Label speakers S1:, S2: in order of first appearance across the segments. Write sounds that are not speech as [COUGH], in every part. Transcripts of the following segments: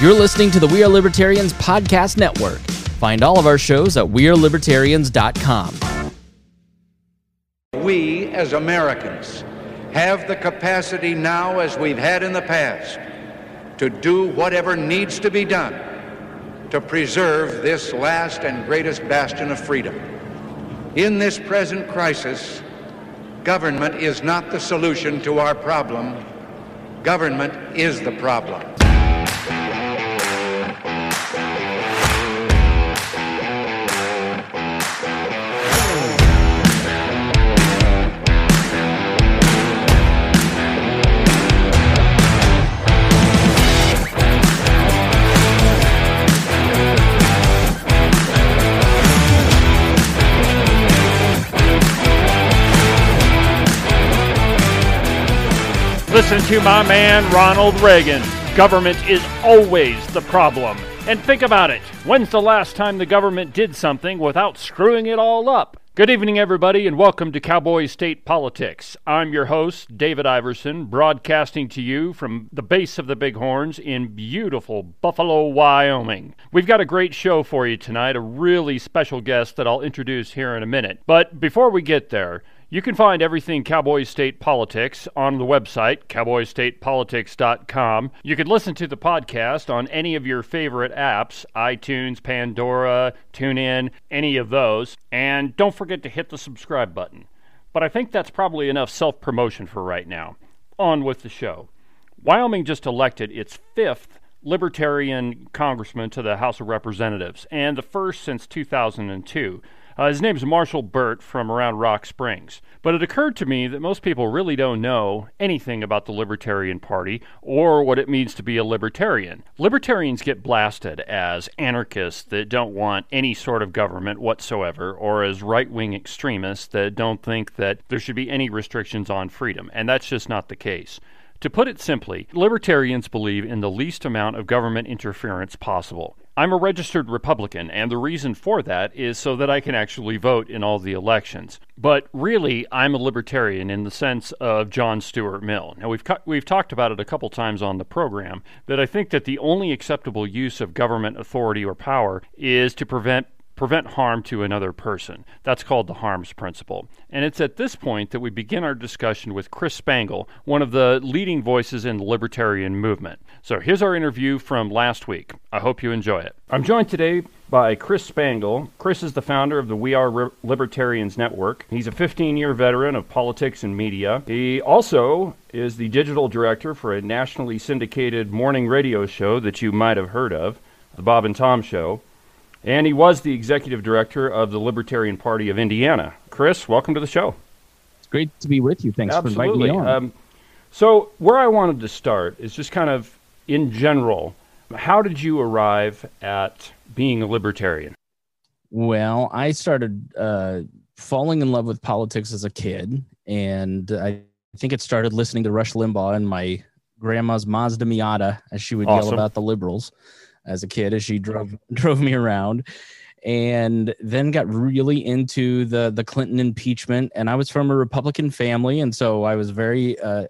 S1: You're listening to the We Are Libertarians Podcast Network. Find all of our shows at WeareLibertarians.com.
S2: We, as Americans, have the capacity now, as we've had in the past, to do whatever needs to be done to preserve this last and greatest bastion of freedom. In this present crisis, government is not the solution to our problem. Government is the problem.
S3: Listen to my man Ronald Reagan. Government is always the problem. And think about it. When's the last time the government did something without screwing it all up? Good evening, everybody, and welcome to Cowboy State Politics. I'm your host, David Iverson, broadcasting to you from the base of the Bighorns in beautiful Buffalo, Wyoming. We've got a great show for you tonight, a really special guest that I'll introduce here in a minute. But before we get there, you can find everything Cowboy State Politics on the website, cowboystatepolitics.com. You can listen to the podcast on any of your favorite apps iTunes, Pandora, TuneIn, any of those. And don't forget to hit the subscribe button. But I think that's probably enough self promotion for right now. On with the show. Wyoming just elected its fifth Libertarian congressman to the House of Representatives, and the first since 2002. Uh, his name's Marshall Burt from around Rock Springs. But it occurred to me that most people really don't know anything about the Libertarian Party or what it means to be a libertarian. Libertarians get blasted as anarchists that don't want any sort of government whatsoever, or as right wing extremists that don't think that there should be any restrictions on freedom. And that's just not the case. To put it simply, libertarians believe in the least amount of government interference possible. I'm a registered Republican, and the reason for that is so that I can actually vote in all the elections. But really, I'm a libertarian in the sense of John Stuart Mill. Now, we've, cu- we've talked about it a couple times on the program that I think that the only acceptable use of government authority or power is to prevent prevent harm to another person. That's called the harms principle. And it's at this point that we begin our discussion with Chris Spangle, one of the leading voices in the libertarian movement. So here's our interview from last week. I hope you enjoy it. I'm joined today by Chris Spangle. Chris is the founder of the We Are Libertarians Network. He's a 15 year veteran of politics and media. He also is the digital director for a nationally syndicated morning radio show that you might have heard of, The Bob and Tom Show. And he was the executive director of the Libertarian Party of Indiana. Chris, welcome to the show.
S4: It's great to be with you. Thanks
S3: Absolutely.
S4: for inviting me on.
S3: Um, so, where I wanted to start is just kind of in general, how did you arrive at being a libertarian?
S4: Well, I started uh, falling in love with politics as a kid, and I think it started listening to Rush Limbaugh and my grandma's Mazda Miata, as she would
S3: Awesome.
S4: yell about the liberals as a kid as she drove [LAUGHS] drove me around and then got really into the the Clinton impeachment. And I was from a Republican family. And so I was very uh,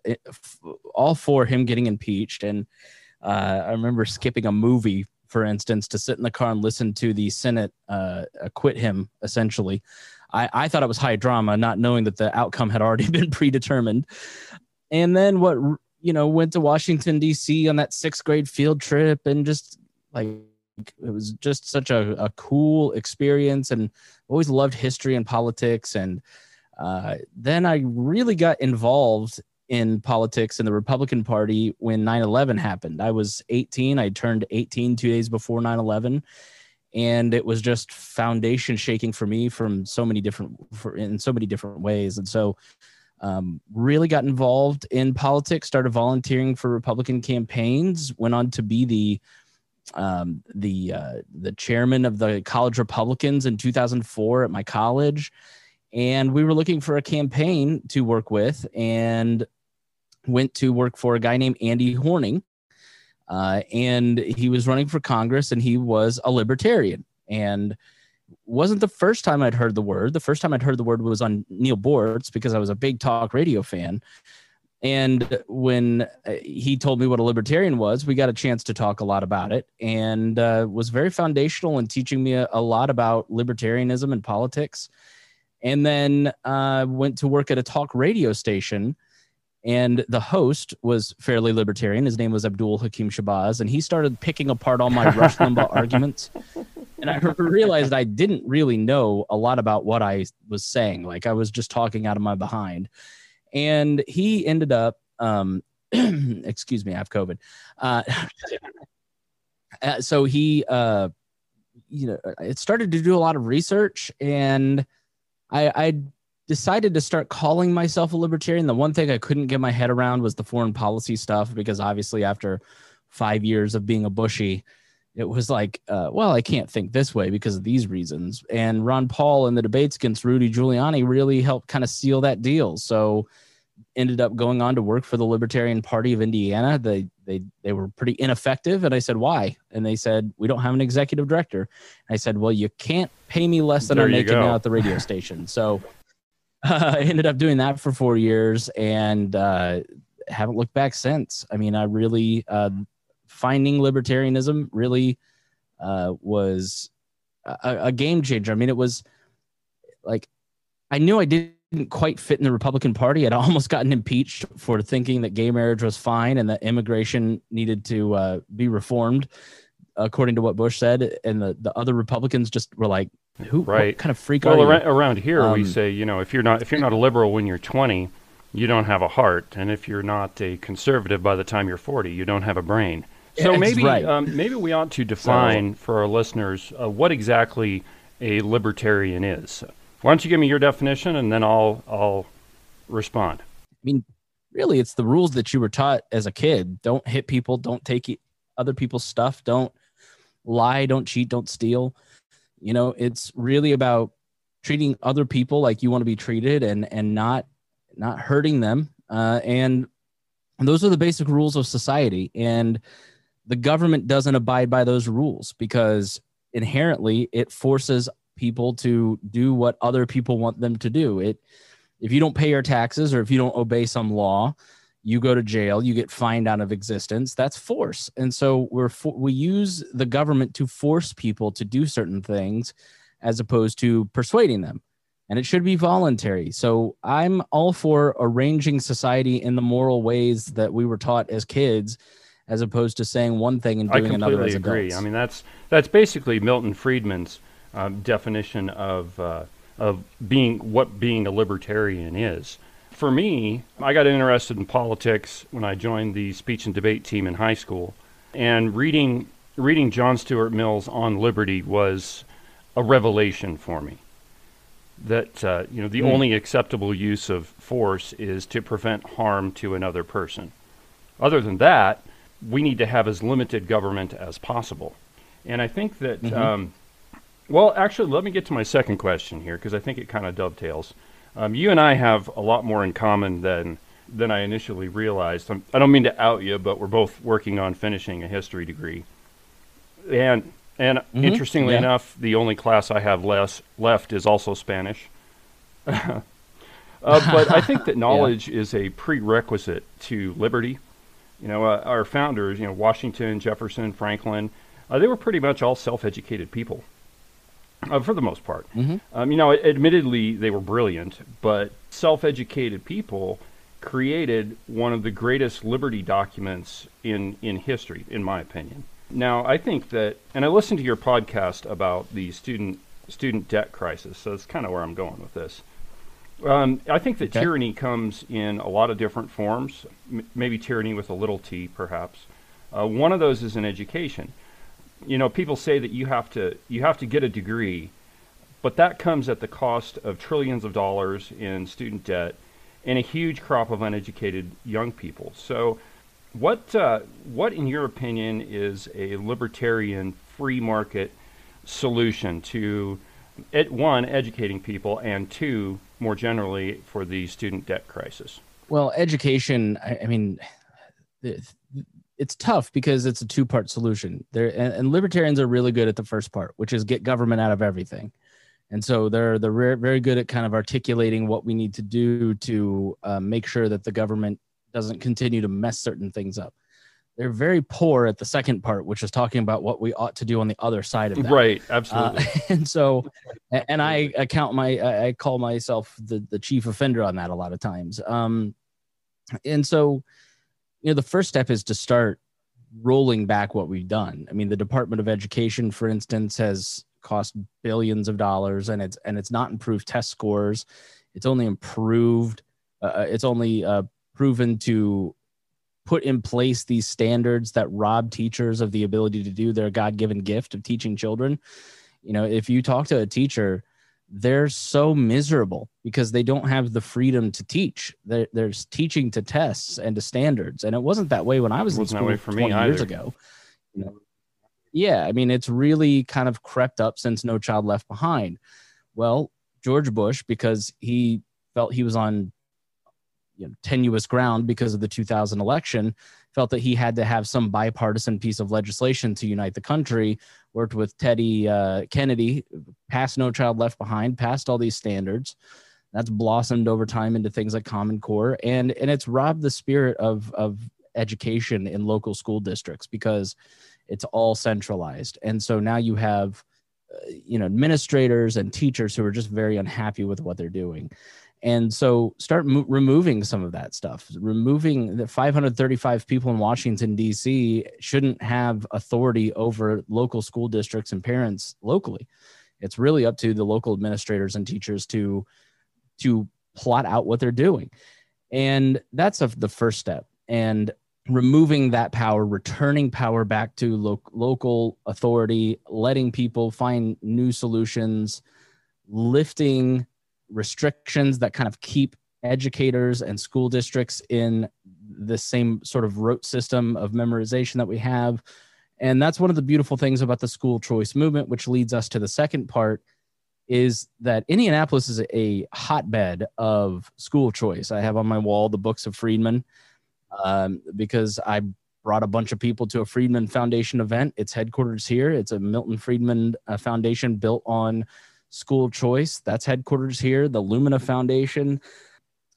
S4: all for him getting impeached. And uh, I remember skipping a movie for instance to sit in the car and listen to the Senate uh, acquit him essentially. I, I thought it was high drama not knowing that the outcome had already [LAUGHS] been predetermined. And then what you know went to Washington D.C. on that sixth grade field trip and just like it was just such a, a cool experience and always loved history and politics and uh, then i really got involved in politics in the republican party when 9-11 happened. I was 18 i turned 18 two days before 9-11 and it was just foundation shaking for me from so many different for, in so many different ways and so um, really got involved in politics started volunteering for republican campaigns went on to be the um, the uh, the chairman of the college Republicans in 2004 at my college, and we were looking for a campaign to work with, and went to work for a guy named Andy Horning, uh, and he was running for Congress, and he was a libertarian, and wasn't the first time I'd heard the word. The first time I'd heard the word was on Neal Boortz because I was a big talk radio fan. And when uh, he told me what a libertarian was, we got a chance to talk a lot about it and uh, was very foundational in teaching me a, a, lot about libertarianism and politics. And then uh, went to work at a talk radio station. And the host was fairly libertarian. His name was Abdul Hakim Shabazz. And he started picking apart all my Rush Limbaugh [LAUGHS] arguments. And I realized I didn't really know a lot about what I was saying. Like I was just talking out of my behind and he ended up um, [CLEARS THROAT] excuse me i have covid. Uh, [LAUGHS] uh, so he uh, you know it started to do a lot of research and i i decided to start calling myself a libertarian. The one thing i couldn't get my head around was the foreign policy stuff because obviously after five years of being a bushy it was like, uh, well, I can't think this way because of these reasons. And Ron Paul in the debates against Rudy Giuliani really helped kind of seal that deal. So ended up going on to work for the Libertarian Party of Indiana. They they they were pretty ineffective, and I said why? And they said we don't have an executive director. And I said, well, you can't pay me less than there I'm making now at the radio station. So [LAUGHS] uh, I ended up doing that for four years and uh, haven't looked back since. I mean, I really uh, finding libertarianism really uh, was a, a, game changer. I mean, it was like I knew I didn't quite fit in the Republican Party. I'd [LAUGHS] almost gotten impeached for thinking that gay marriage was fine and that immigration needed to uh, be reformed, according to what Bush said. And the, the other Republicans just were like, "Who? Right? kind of freak
S3: well,
S4: around,
S3: around here, um, we say, you know, if you're not if you're not a liberal when you're 20, you don't have a heart, and if you're not a conservative by the time you're 40, you don't have a brain. So maybe right. um, maybe we ought to define so, for our listeners uh, what exactly a libertarian is. Why don't you give me your definition, and then I'll I'll respond.
S4: I mean, really, it's the rules that you were taught as a kid. Don't hit people. Don't take other people's stuff. Don't lie. Don't cheat. Don't steal. You know, it's really about treating other people like you want to be treated, and and not not hurting them. Uh, and those are the basic rules of society. And the government doesn't abide by those rules because inherently it forces people to do what other people want them to do. It if you don't pay your taxes or if you don't obey some law, you go to jail, you get fined out of existence. That's force. And so we're for, we use the government to force people to do certain things as opposed to persuading them. And it should be voluntary. So I'm all for arranging society in the moral ways that we were taught as kids as opposed to saying one thing and doing another as
S3: agree.
S4: Adults.
S3: I mean, that's that's basically Milton Friedman's um, definition of uh, of being what being a libertarian is. For me, I got interested in politics when I joined the speech and debate team in high school, and reading reading John Stuart Mill's On Liberty was a revelation for me. That uh, you know the mm. only acceptable use of force is to prevent harm to another person. Other than that, we need to have as limited government as possible. And I think that, mm-hmm. um, well, actually, let me get to my second question here because I think it kind of dovetails. Um, you and I have a lot more in common than than I initially realized. I'm, I do not mean to out you, but we're both working on finishing a history degree. And and mm-hmm. interestingly yeah. enough, the only class I have less left is also Spanish. [LAUGHS] uh, but I think that [LAUGHS] knowledge yeah. is a prerequisite to liberty. You know, uh, our founders, you know, Washington, Jefferson, Franklin, uh, they were pretty much all self-educated people, uh, for the most part. Mm-hmm. Um, you know, admittedly, they were brilliant, but self-educated people created one of the greatest liberty documents in in history, in my opinion. Now, I think that, and I listened to your podcast about the student student debt crisis, so that's kind of where I'm going with this. Um, I think that okay. tyranny comes in a lot of different forms, m- maybe tyranny with a little t, perhaps. Uh, one of those is in education. You know, people say that you have to you have to get a degree, but that comes at the cost of trillions of dollars in student debt and a huge crop of uneducated young people. So, what uh, what in your opinion is a libertarian free market solution to ed- one educating people and two more generally for the student debt crisis?
S4: Well, education, I, I mean, it's tough because it's a two part solution. There and, and, libertarians are really good at the first part, which is get government out of everything. And so they're they're very good at kind of articulating what we need to do to uh, make sure that the government doesn't continue to mess certain things up. They're very poor at the second part, which is talking about what we ought to do on the other side of that.
S3: Right, absolutely.
S4: Uh, [LAUGHS] and so, and I account my, I call myself the the chief offender on that a lot of times. Um, and so, you know, the first step is to start rolling back what we've done. I mean, the Department of Education, for instance, has cost billions of dollars, and it's and it's not improved test scores. It's only improved. Uh, uh, it's only uh, proven to put in place these standards that rob teachers of the ability to do their God-given gift of teaching children. You know, if you talk to a teacher, they're so miserable because they don't have the freedom to teach. There's teaching to tests and to standards, and it wasn't that way when I was in school for 20 years ago. You know, yeah, I mean, it's really kind of crept up since No Child Left Behind. Well, George Bush, because he felt he was on you know, tenuous ground because of the 2000 election, felt that he had to have some bipartisan piece of legislation to unite the country. Worked with Teddy uh, Kennedy, passed No Child Left Behind, passed all these standards. That's blossomed over time into things like Common Core, and and it's robbed the spirit of of education in local school districts because it's all centralized and so now you have uh, you know administrators and teachers who are just very unhappy with what they're doing and so start mo- removing some of that stuff. Removing the 535 people in washington d.c shouldn't have authority over local school districts and parents locally. It's really up to the local administrators and teachers to to plot out what they're doing. And that's a, the first step. And removing that power, returning power back to lo- local authority, letting people find new solutions, lifting restrictions that kind of keep educators and school districts in the same sort of rote system of memorization that we have. And that's one of the beautiful things about the school choice movement, which leads us to the second part is that Indianapolis is a hotbed of school choice. I have on my wall the books of Friedman um, because I brought a bunch of people to a Friedman Foundation event. Its headquarters here. It's a Milton Friedman uh, Foundation built on school of choice. That's headquarters here. The Lumina Foundation.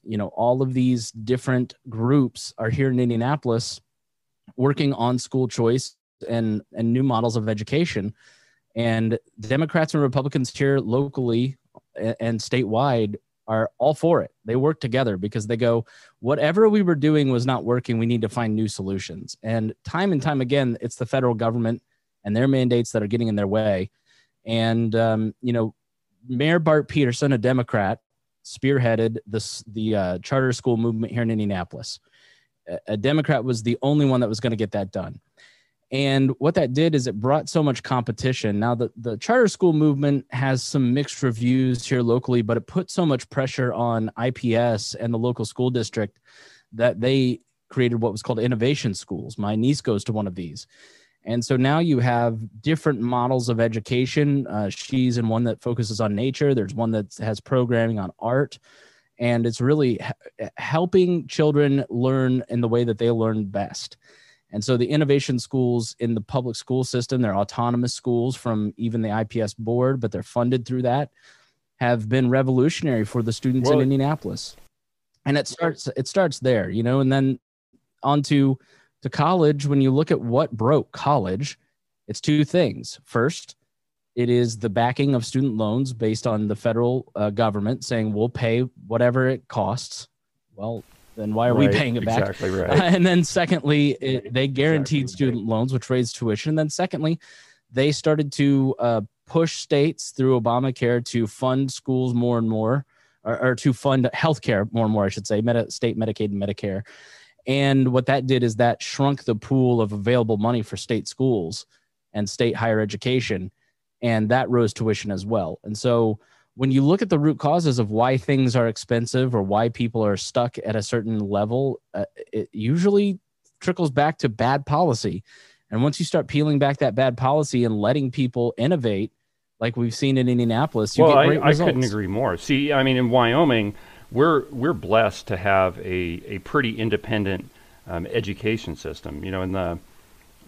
S4: You know, all of these different groups are here in Indianapolis working on school choice and and new models of education. And Democrats and Republicans here locally and, statewide are all for it. They work together because they go, whatever we were doing was not working. We need to find new solutions. And time and time again, it's the federal government and their mandates that are getting in their way. And, um, you know, Mayor Bart Peterson, a Democrat, spearheaded this, the uh, charter school movement here in Indianapolis. A, a Democrat was the only one that was going to get that done. And what that did is it brought so much competition. Now, the, the charter school movement has some mixed reviews here locally, but it put so much pressure on IPS and the local school district that they created what was called innovation schools. My niece goes to one of these. And so now you have different models of education. Uh, she's in one that focuses on nature, there's one that has programming on art. And it's really helping children learn in the way that they learn best. And so the innovation schools in the public school system, they're autonomous schools from even the IPS board, but they're funded through that, have been revolutionary for the students well, in Indianapolis. And it starts it starts there, you know, and then onto to college. When you look at what broke college, it's two things. First, it is the backing of student loans based on the federal uh, government saying we'll pay whatever it costs. Well, then why are right, we paying it back?
S3: Exactly [LAUGHS] right.
S4: Uh, and then secondly, it, they guaranteed exactly student right. loans, which raised tuition. And then secondly, they started to uh, push states through Obamacare to fund schools more and more, or, or to fund healthcare more and more, I should say, meta, state Medicaid and Medicare. And what that did is that shrunk the pool of available money for state schools and state higher education, and that rose tuition as well. And so when you look at the root causes of why things are expensive or why people are stuck at a certain level, uh, it usually trickles back to bad policy. And once you start peeling back that bad policy and letting people innovate, like we've seen in Indianapolis,
S3: well, I, I, couldn't agree more. See, I mean, in Wyoming, we're we're blessed to have a, a pretty independent um, education system. You know, in the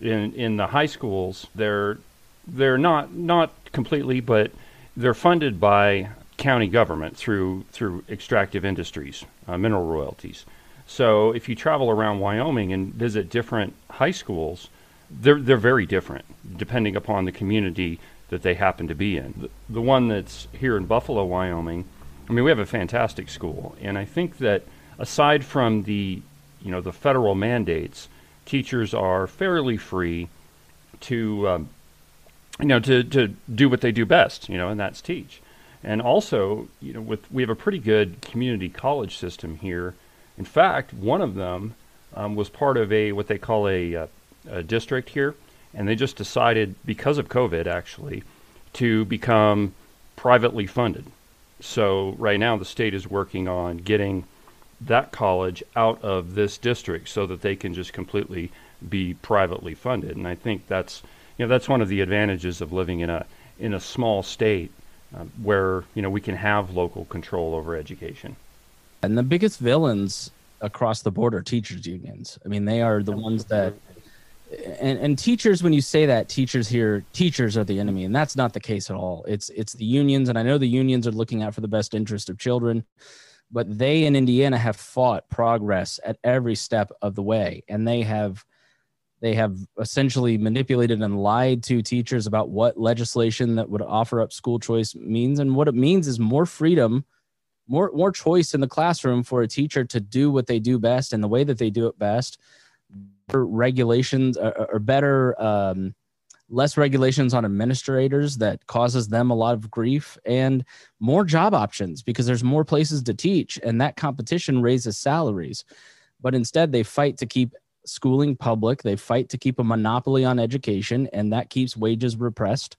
S3: in in the high schools, they're they're not not completely, but they're funded by county government through through extractive industries, uh, mineral royalties. So if you travel around Wyoming and visit different high schools, they're they're very different depending upon the community that they happen to be in. The, the one that's here in Buffalo, Wyoming, I mean, we have a fantastic school, and I think that aside from the you know the federal mandates, teachers are fairly free to um, you know to to do what they do best, you know, and that's teach. And also, you know, with we have a pretty good community college system here. In fact, one of them um, was part of a what they call a, a, uh, a district here, and they just decided because of COVID actually to become privately funded. So right now the state is working on getting that college out of this district so that they can just completely be privately funded. And I think that's you know that's one of the advantages of living in a in a small state uh, where you know we can have local control over education.
S4: And the biggest villains across the board are teachers unions. I mean, they are the ones that and, and teachers when you say that teachers here teachers are the enemy and that's not the case at all. It's it's the unions and i know the unions are looking out for the best interest of children but they in indiana have fought progress at every step of the way and they have they have essentially manipulated and lied to teachers about what legislation that would offer up school choice means and what it means is more freedom more more choice in the classroom for a teacher to do what they do best and the way that they do it best regulations or, or better um, less regulations on administrators that causes them a lot of grief and more job options because there's more places to teach and that competition raises salaries. But instead they fight to keep schooling public. They fight to keep a monopoly on education and that keeps wages repressed.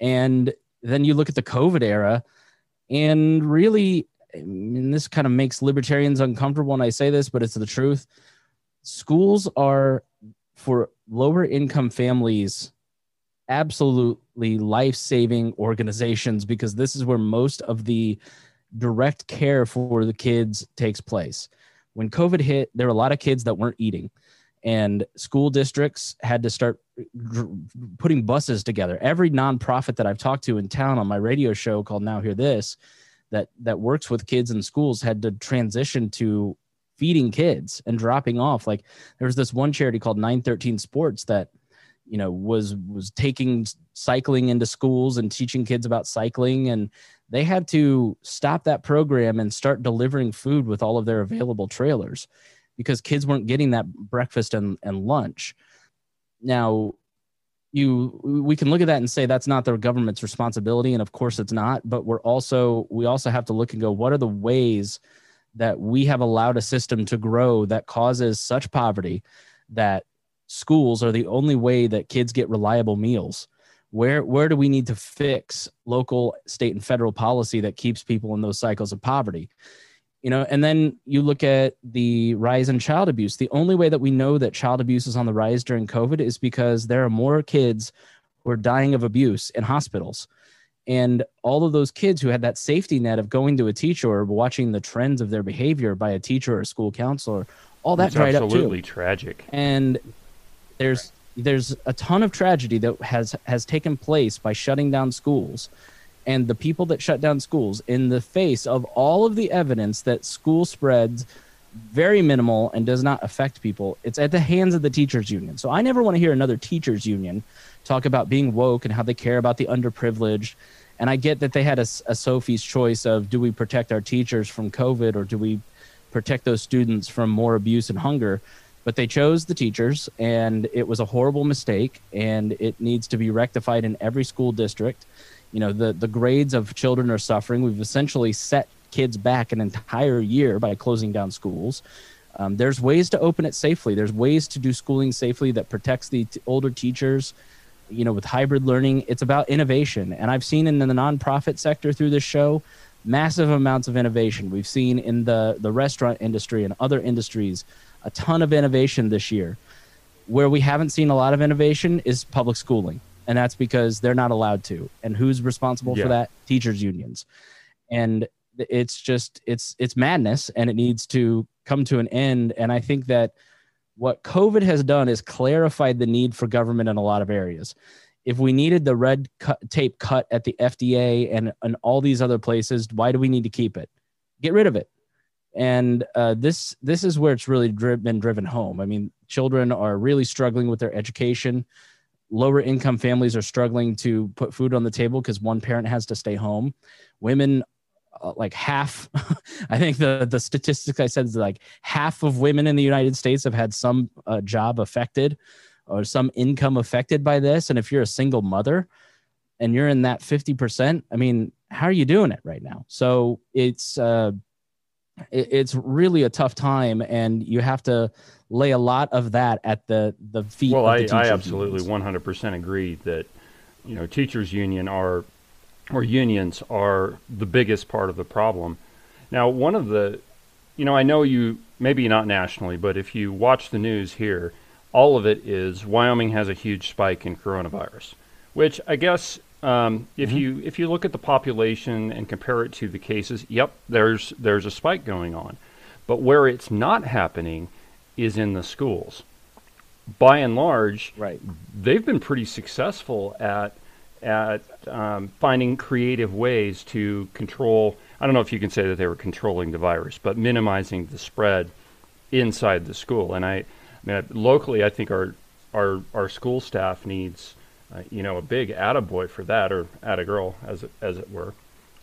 S4: And then you look at the covid era and really I mean, this kind of makes libertarians uncomfortable when i say this but it's the truth schools are for lower income families absolutely life-saving organizations because this is where most of the direct care for the kids takes place. When covid hit there were a lot of kids that weren't eating and school districts had to start putting buses together. Every nonprofit that i've talked to in town on my radio show called now hear this that that works with kids in schools had to transition to feeding kids and dropping off. Like there was this one charity called 913 Sports that you know was was taking cycling into schools and teaching kids about cycling and they had to stop that program and start delivering food with all of their available trailers because kids weren't getting that breakfast and, and lunch now you we can look at that and say that's not the government's responsibility and of course it's not but we're also we also have to look and go what are the ways that we have allowed a system to grow that causes such poverty that schools are the only way that kids get reliable meals. Where where do we need to fix local state and federal policy that keeps people in those cycles of poverty? You know and then you look at the rise in child abuse. The only way that we know that child abuse is on the rise during covid is because there are more kids who are dying of abuse in hospitals and all of those kids who had that safety net of going to a teacher or watching the trends of their behavior by a teacher or a school counselor all that
S3: it's
S4: dried up too.
S3: absolutely tragic.
S4: And there's there's a ton of tragedy that has has taken place by shutting down schools and the people that shut down schools in the face of all of the evidence that school spreads very minimal and does not affect people. It's at the hands of the teachers union. So i never want to hear another teachers union talk about being woke and how they care about the underprivileged and I get that they had a, a Sophie's choice of do we protect our teachers from COVID or do we protect those students from more abuse and hunger? But they chose the teachers, and it was a horrible mistake, and it needs to be rectified in every school district. You know, the, the grades of children are suffering. We've essentially set kids back an entire year by closing down schools. Um, there's ways to open it safely. There's ways to do schooling safely that protects the t- older teachers you know with hybrid learning it's about innovation. And i've seen in the nonprofit sector through this show massive amounts of innovation. We've seen in the the restaurant industry and other industries a ton of innovation this year. Where we haven't seen a lot of innovation is public schooling. And that's because they're not allowed to. And who's responsible yeah. for that? Teachers unions. And it's just it's it's madness. And it needs to come to an end. And i think that what COVID has done is clarified the need for government in a lot of areas. If we needed the red tape cut at the FDA and, and all these other places, why do we need to keep it? Get rid of it. and uh, this this is where it's really dri- been driven home. I mean, children are really struggling with their education. Lower income families are struggling to put food on the table because one parent has to stay home. Women uh, like half [LAUGHS] i think the the statistics i said is like half of women in the united states have had some uh, job affected or some income affected by this and if you're a single mother and you're in that 50% i mean how are you doing it right now so it's uh it, it's really a tough time and you have to lay a lot of that at the the feet
S3: well
S4: of the
S3: I, I absolutely
S4: unions.
S3: 100% agree that you know teachers union are or unions are the biggest part of the problem. Now one of the you know i know you maybe not nationally but if you watch the news here all of it is wyoming has a huge spike in coronavirus which i guess um, if you if you look at the population and compare it to the cases yep there's there's a spike going on. But where it's not happening is in the schools. By and large
S4: right.
S3: they've been pretty successful at at um, finding creative ways to control. I don't know if you can say that they were controlling the virus, but minimizing the spread inside the school. And I, I mean, locally, I think our our our school staff needs, uh, you know, a big attaboy for that, or attagirl, as it, as it were.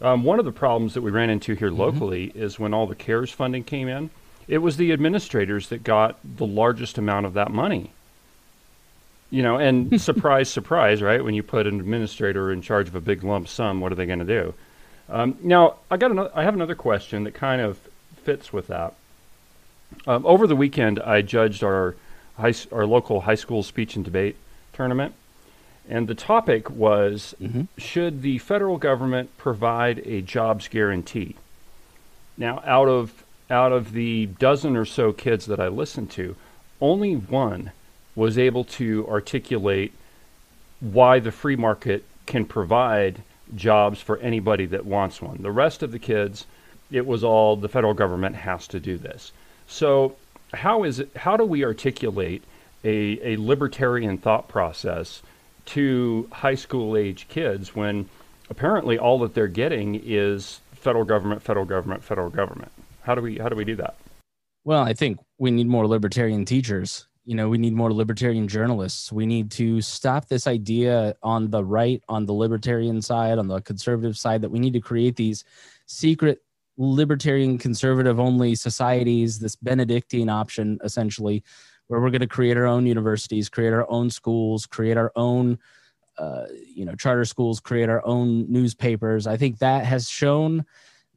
S3: Um, one of the problems that we ran into here locally is when all the CARES funding came in, it was the administrators that got the largest amount of that money. You know, and [LAUGHS] surprise, surprise, right? When you put an administrator in charge of a big lump sum, what are they going to do? Um, now, I got another. I have another question that kind of fits with that. Um, over the weekend, I judged our high, our local high school speech and debate tournament, and the topic was:
S4: Mhm.
S3: Should the federal government provide a jobs guarantee? Now, out of out of the dozen or so kids that I listened to, only one was able to articulate why the free market can provide jobs for anybody that wants one. The rest of the kids, it was all the federal government has to do this. So, how is it? How do we articulate a, a libertarian thought process to high school age kids when apparently all that they're getting is federal government, federal government, federal government? How do we how do we do that?
S4: Well, I think we need more libertarian teachers. You know, we need more libertarian journalists. We need to stop this idea on the right, on the libertarian side, on the conservative side, that we need to create these secret libertarian conservative only societies, this Benedictine option, essentially, where we're going to create our own universities, create our own schools, create our own, uh, you know, charter schools, create our own newspapers. I think that has shown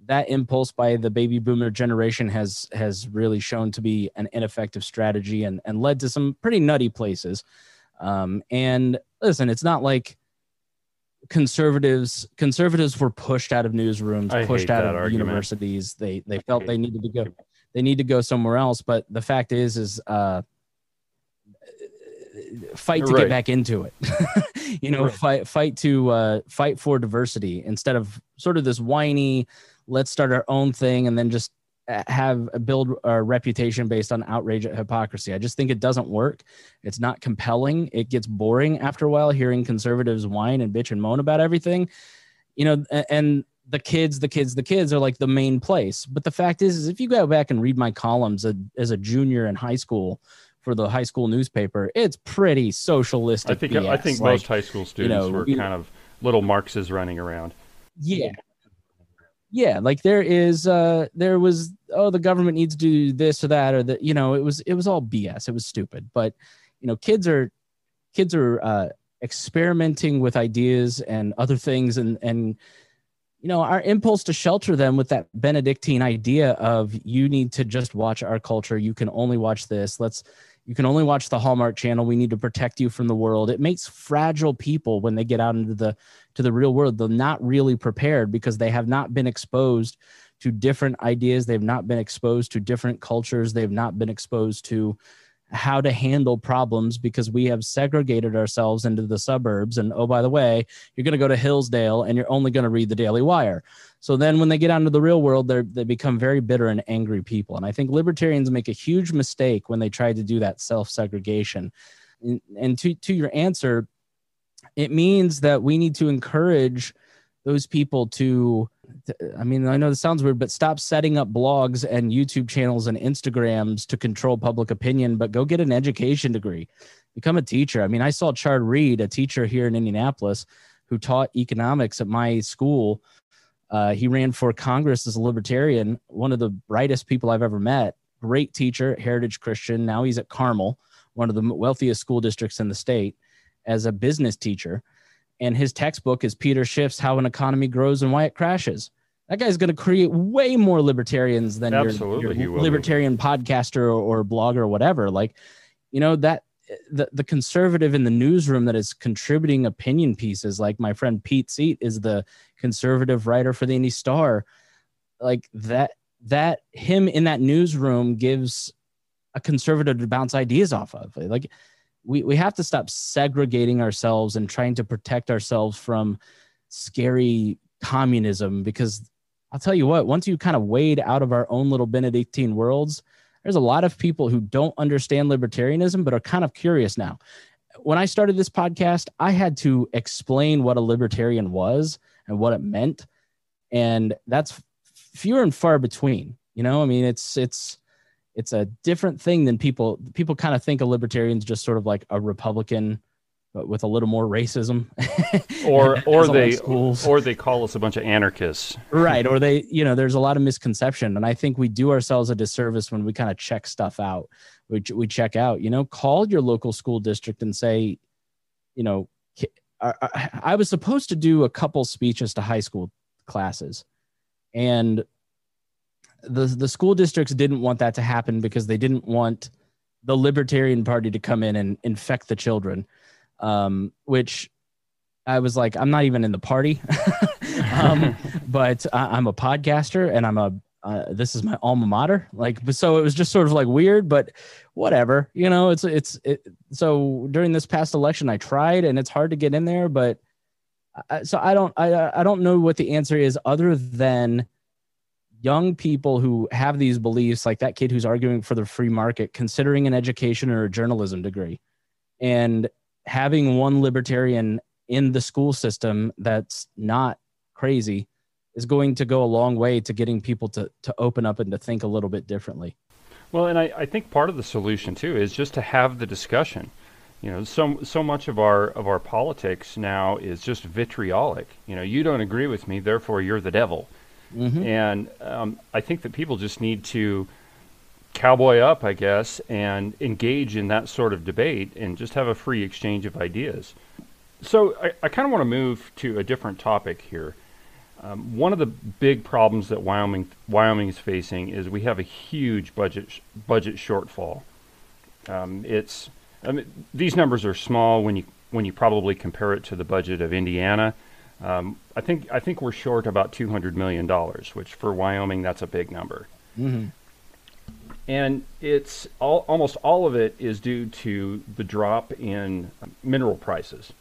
S4: that impulse by the baby boomer generation has has really shown to be an ineffective strategy and and led to some pretty nutty places. Um, and listen, it's not like conservatives conservatives were pushed out of newsrooms,
S3: I
S4: pushed out of
S3: argument.
S4: universities. They they felt they needed to go they need to go somewhere else. But the fact is is uh fight to
S3: Right.
S4: get back into it. [LAUGHS] you know,
S3: Right.
S4: fight fight to uh fight for diversity instead of sort of this whiny let's start our own thing and then just uh, have build a reputation based on outrage at hypocrisy. I just think it doesn't work. It's not compelling. It gets boring after a while hearing conservatives whine and bitch and moan about everything. You know, and the kids, the kids, the kids are like the main place. But the fact is, is if you go back and read my columns as a junior in high school for the high school newspaper, it's pretty socialistic.
S3: I think I think
S4: Like,
S3: most high school students
S4: know,
S3: were
S4: we-
S3: kind of little Marxes running around.
S4: yeah yeah like there is uh there was oh the government needs to do this or that or that you know it was it was all bs it was stupid. But you know kids are kids are uh experimenting with ideas and other things and and you know our impulse to shelter them with that benedictine idea of you need to just watch our culture. You can only watch this. Let's you can only watch the hallmark channel. We need to protect you from the world. It makes fragile people when they get out into the to the real world they're not really prepared because they have not been exposed to different ideas. They've not been exposed to different cultures. They've not been exposed to how to handle problems because we have segregated ourselves into the suburbs. And oh by the way you're going to go to hillsdale and you're only going to read the daily wire. So then when they get out into the real world they they become very bitter and angry people. And i think libertarians make a huge mistake when they try to do that self segregation and, and to to your answer it means that we need to encourage those people to I mean, I know this sounds weird, but stop setting up blogs and YouTube channels and Instagrams to control public opinion, but go get an education degree. Become a teacher. I mean, I saw Chard Reed, a teacher here in Indianapolis, who taught economics at my school. Uh, he ran for Congress as a libertarian, one of the brightest people I've ever met. Great teacher Heritage Christian. Now he's at Carmel, one of the wealthiest school districts in the state, as a business teacher and his textbook is Peter Schiff's How an Economy Grows and Why It Crashes. That guy's going to create way more libertarians than Absolutely, your, your libertarian be. podcaster or, or blogger or whatever. Like, you know, that the, the conservative in the newsroom that is contributing opinion pieces, like my friend Pete Seat is the conservative writer for the Indy Star. Like that, that him in that newsroom gives a conservative to bounce ideas off of. Like, we, we have to stop segregating ourselves and trying to protect ourselves from scary communism because I'll tell you what, once you kind of wade out of our own little Benedictine worlds, there's a lot of people who don't understand libertarianism but are kind of curious now. When I started this podcast, I had to explain what a libertarian was and what it meant. And that's fewer and far between. You know, I mean, it's, it's, it's a different thing than people people kind of think a libertarian's just sort of like a republican but with a little more racism. [LAUGHS]
S3: Or or they or they call us a bunch of anarchists.
S4: Right or they you know there's a lot of misconception and i think we do ourselves a disservice when we kind of check stuff out. We, we check out you know call your local school district and say you know I, I was supposed to do a couple speeches to high school classes and the the school districts didn't want that to happen because they didn't want the Libertarian Party to come in and infect the children, um, which I was like, I'm not even in the party, [LAUGHS] um, [LAUGHS] but I, am a podcaster and I'm a uh, this is my alma mater. Like, so it was just sort of like weird, but whatever, you know. It's it's it, so during this past election, I tried and it's hard to get in there, but I, so I don't I I don't know what the answer is other than young people who have these beliefs, like that kid who's arguing for the free market, considering an education or a journalism degree, and having one libertarian in the school system that's not crazy is going to go a long way to getting people to, to open up and to think a little bit differently.
S3: Well, and I, I think part of the solution too is just to have the discussion. You know, so so much of our of our politics now is just vitriolic. You know, you don't agree with me, therefore you're the devil Mm-hmm. And um, I think that people just need to cowboy up, I guess, and engage in that sort of debate and just have a free exchange of ideas. So I, I kind of want to move to a different topic here. Um, one of the big problems that Wyoming Wyoming is facing is we have a huge budget sh- budget shortfall. Um, it's I mean, these numbers are small when you when you probably compare it to the budget of Indiana, um, I think I think we're short about two hundred million dollars, which for Wyoming that's a big number. Mm-hmm. And it's all, almost all of it is due to the drop in mineral prices.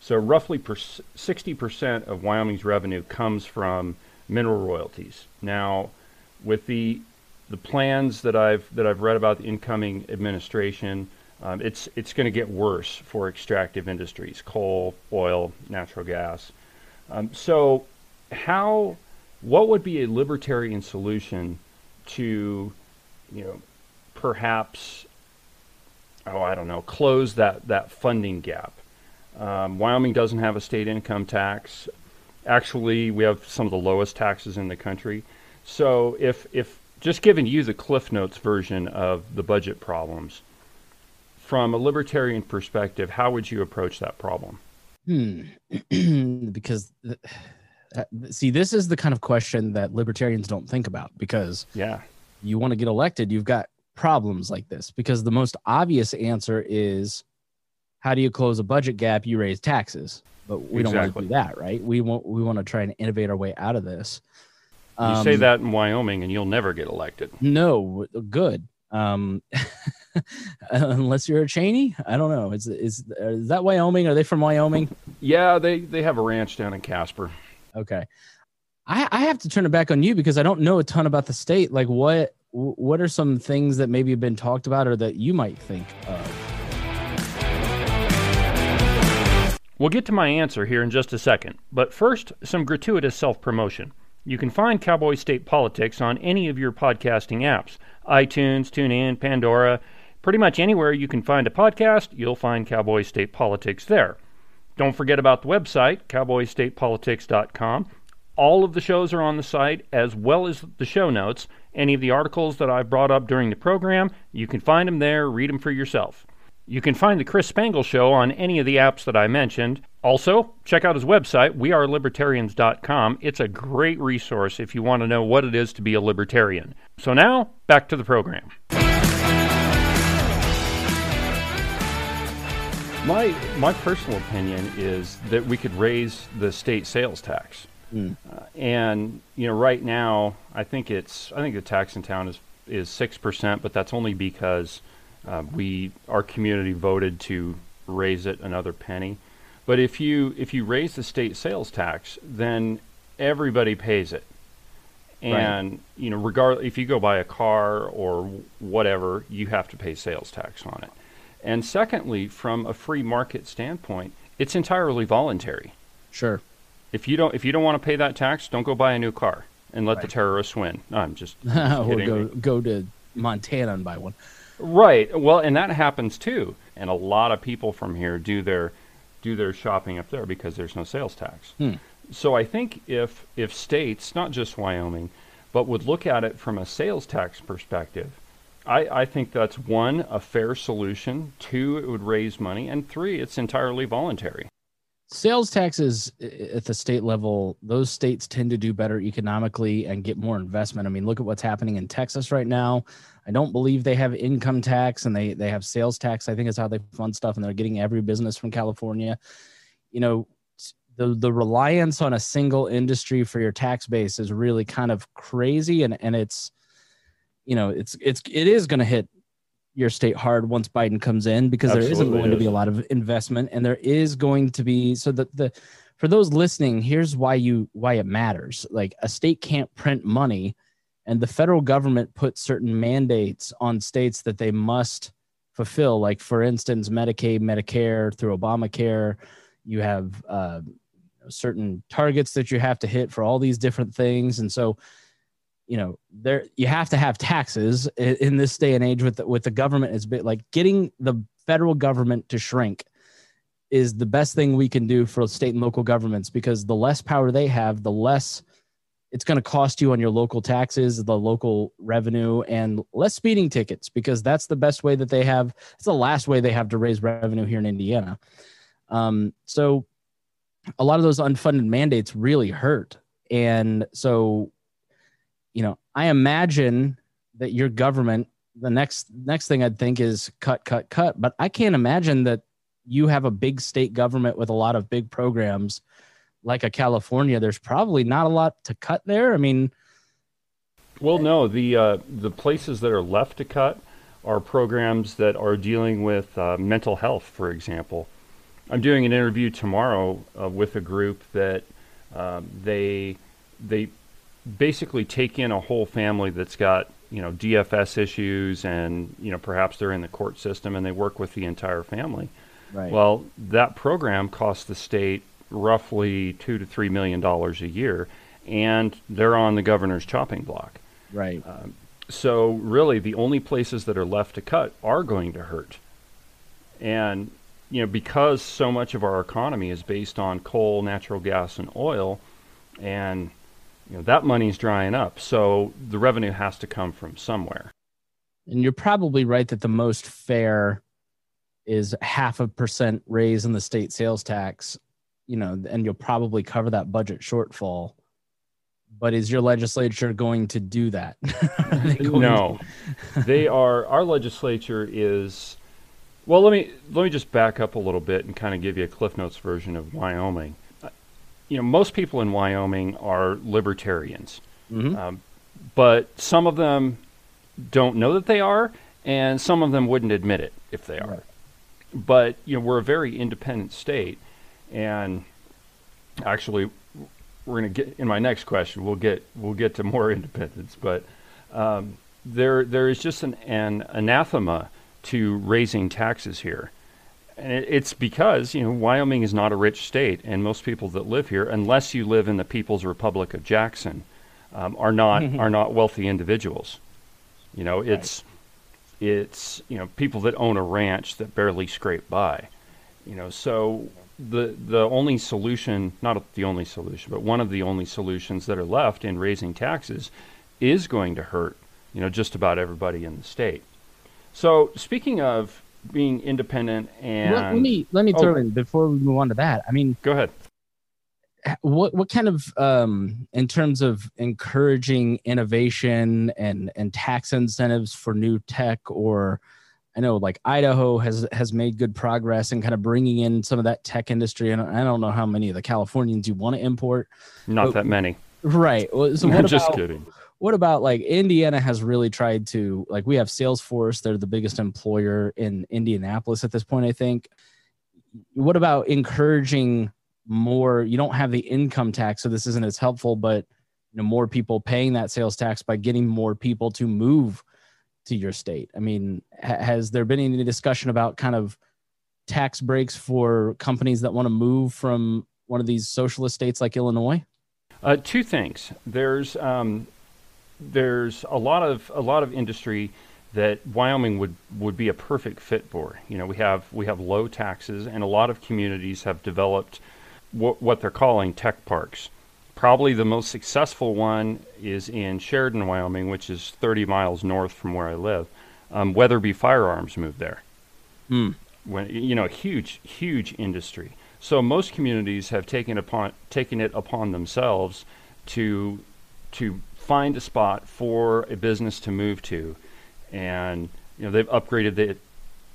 S3: So roughly sixty percent of Wyoming's revenue comes from mineral royalties. Now, with the the plans that I've that I've read about the incoming administration, um, it's it's going to get worse for extractive industries: coal, oil, natural gas. Um, so, how, what would be a libertarian solution to, you know, perhaps, oh, I don't know, close that that funding gap? Um, Wyoming doesn't have a state income tax. Actually, we have some of the lowest taxes in the country. So, if if just giving you the Cliff Notes version of the budget problems, from a libertarian perspective, how would you approach that problem?
S4: Hmm. [CLEARS THROAT] because uh, [SIGHS] see, this is the kind of question that libertarians don't think about because
S3: yeah,
S4: you want to get elected, you've got problems like this because the most obvious answer is how do you close a budget gap? You raise taxes, but we exactly. don't want to do that, right? We want we want to try and innovate our way out of this.
S3: Um, you say um, that in Wyoming, and you'll never get elected.
S4: No, good. Um, [LAUGHS] unless you're a Cheney. I don't know. Is is is that Wyoming? Are they from Wyoming?
S3: Yeah, they they have a ranch down in Casper.
S4: Okay, I I have to turn it back on you because I don't know a ton about the state. Like what what are some things that maybe have been talked about or that you might think of?
S3: We'll get to my answer here in just a second, but first, some gratuitous self promotion. You can find Cowboy State Politics on any of your podcasting apps iTunes, TuneIn, Pandora. Pretty much anywhere you can find a podcast, you'll find Cowboy State Politics there. Don't forget about the website, cowboystatepolitics.com. All of the shows are on the site, as well as the show notes. Any of the articles that I've brought up during the program, you can find them there, read them for yourself. You can find the Chris Spangle Show on any of the apps that I mentioned. Also, check out his website, wearelibertarians.com. It's a great resource if you want to know what it is to be a libertarian. So now, back to the program. My, my personal opinion is that we could raise the state sales tax. Mm. Uh, and you know, right now, I think it's I think the tax in town is is six percent, but that's only because uh, we our community voted to raise it another penny. But if you if you raise the state sales tax, then everybody pays it. And right. you know, regard if you go buy a car or whatever, you have to pay sales tax on it. And secondly, from a free market standpoint, it's entirely voluntary.
S4: Sure.
S3: If you don't if you don't want to pay that tax, don't go buy a new car and let right. the terrorists win. No, I'm just, just [LAUGHS]
S4: or go go to Montana and buy one.
S3: Right. Well, and that happens too. And a lot of people from here do their do their shopping up there because there's no sales tax. Hmm. So I think if if states, not just Wyoming, but would look at it from a sales tax perspective, I, I think that's one, a fair solution. Two, it would raise money, and three, it's entirely voluntary.
S4: Sales taxes at the state level, those states tend to do better economically and get more investment. I mean, look at what's happening in Texas right now. I don't believe they have income tax and they they have sales tax. I think is how they fund stuff, and they're getting every business from California. You know, the the reliance on a single industry for your tax base is really kind of crazy, and and it's you know it's it's it is going to hit your state hard once Biden comes in because Absolutely there isn't going is. to be a lot of investment, and there is going to be so that the for those listening, here's why you why it matters. Like a state can't print money and the federal government puts certain mandates on states that they must fulfill like for instance medicaid medicare through obamacare you have uh, certain targets that you have to hit for all these different things and so you know there you have to have taxes in, this day and age with the, with the government bit like getting the federal government to shrink is the best thing we can do for state and local governments because the less power they have the less it's going to cost you on your local taxes, the local revenue, and less speeding tickets because that's the best way that they have. It's the last way they have to raise revenue here in Indiana. Um, so a lot of those unfunded mandates really hurt. And so, you know, I imagine that your government, the next next thing I'd think is cut, cut, cut. But I can't imagine that you have a big state government with a lot of big programs like a California, there's probably not a lot to cut there. I mean,
S3: well, no, the uh, the places that are left to cut are programs that are dealing with uh, mental health, for example. I'm doing an interview tomorrow uh, with a group that um, they they basically take in a whole family that's got you know DFS issues and you know perhaps they're in the court system and they work with the entire family. Right. Well, that program costs the state roughly two to three million dollars a year, and they're on the governor's chopping block.
S4: Right. Um,
S3: so really, the only places that are left to cut are going to hurt, and you know because so much of our economy is based on coal, natural gas, and oil, and you know that money's drying up. So the revenue has to come from somewhere.
S4: And you're probably right that the most fair is half a percent raise in the state sales tax you know, and you'll probably cover that budget shortfall. But is your legislature going to do that? [LAUGHS]
S3: no, [LAUGHS] they are. Our legislature is. Well, let me let me just back up a little bit and kind of give you a Cliff Notes version of Wyoming. You know, most people in Wyoming are libertarians, mm-hmm. um, but some of them don't know that they are, and some of them wouldn't admit it if they are. Right. But you know, we're a very independent state, and actually, we're going to get in my next question. We'll get we'll get to more [LAUGHS] independence, but um, there there is just an, an anathema to raising taxes here. And it, it's because, you know, Wyoming is not a rich state, and most people that live here, unless you live in the People's Republic of Jackson, um, are not are not wealthy individuals. You know, it's right. it's you know people that own a ranch that barely scrape by. You know, so the the only solution, not the only solution, but one of the only solutions that are left in raising taxes is going to hurt, you know, just about everybody in the state. So speaking of being independent and
S4: let, let me let me throw oh, in before we move on to that. I mean,
S3: go ahead.
S4: What what kind of um, in terms of encouraging innovation and and tax incentives for new tech or I know like Idaho has has made good progress in kind of bringing in some of that tech industry, and I don't know how many of the Californians you want to import.
S3: Not but, that many,
S4: right?
S3: So [LAUGHS]
S4: what
S3: just
S4: about,
S3: kidding.
S4: What about like Indiana has really tried to like we have Salesforce; they're the biggest employer in Indianapolis at this point, I think. What about encouraging more? You don't have the income tax, so this isn't as helpful, but you know more people paying that sales tax by getting more people to move to your state? I mean, ha- has there been any discussion about kind of tax breaks for companies that want to move from one of these socialist states like Illinois?
S3: Uh, two things. There's um, there's a lot of a lot of industry that Wyoming would, would be a perfect fit for. You know, we have we have low taxes, and a lot of communities have developed what, what they're calling tech parks. Probably the most successful one is in Sheridan, Wyoming, which is 30 miles north from where I live. Um, Weatherby Firearms moved there.
S4: Mm.
S3: When you know, huge, huge industry. So most communities have taken upon taken it upon themselves to to find a spot for a business to move to, and you know they've upgraded the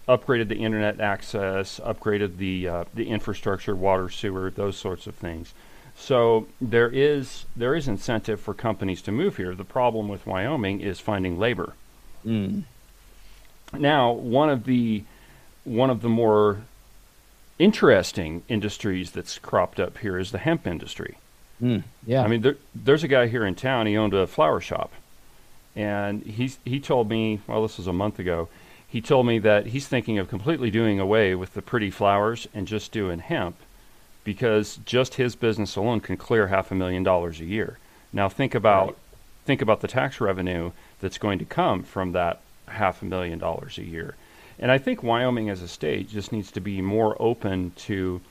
S3: upgraded the internet access, upgraded the uh, the infrastructure, water, sewer, those sorts of things. So there is there is incentive for companies to move here. The problem with Wyoming is finding labor.
S4: Mm.
S3: Now, one of the one of the more interesting industries that's cropped up here is the hemp industry.
S4: Mm, yeah,
S3: I mean, there, there's a guy here in town. He owned a flower shop, and he he told me, well, this was a month ago. He told me that he's thinking of completely doing away with the pretty flowers and just doing hemp because just his business alone can clear half a million dollars a year. Now think about right. think about the tax revenue that's going to come from that half a million dollars a year. And I think Wyoming as a state just needs to be more open to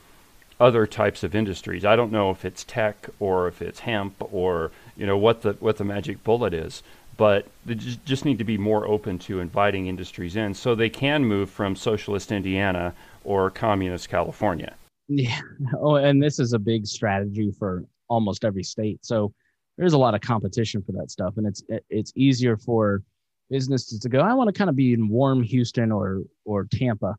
S3: other types of industries. I don't know if it's tech or if it's hemp or you know what the what the magic bullet is, but they just, need to be more open to inviting industries in so they can move from socialist Indiana or communist California.
S4: Yeah. [LAUGHS] Oh, and this is a big strategy for almost every state. So there's a lot of competition for that stuff, and it's it's easier for businesses to go. I want to kind of be in warm Houston or or Tampa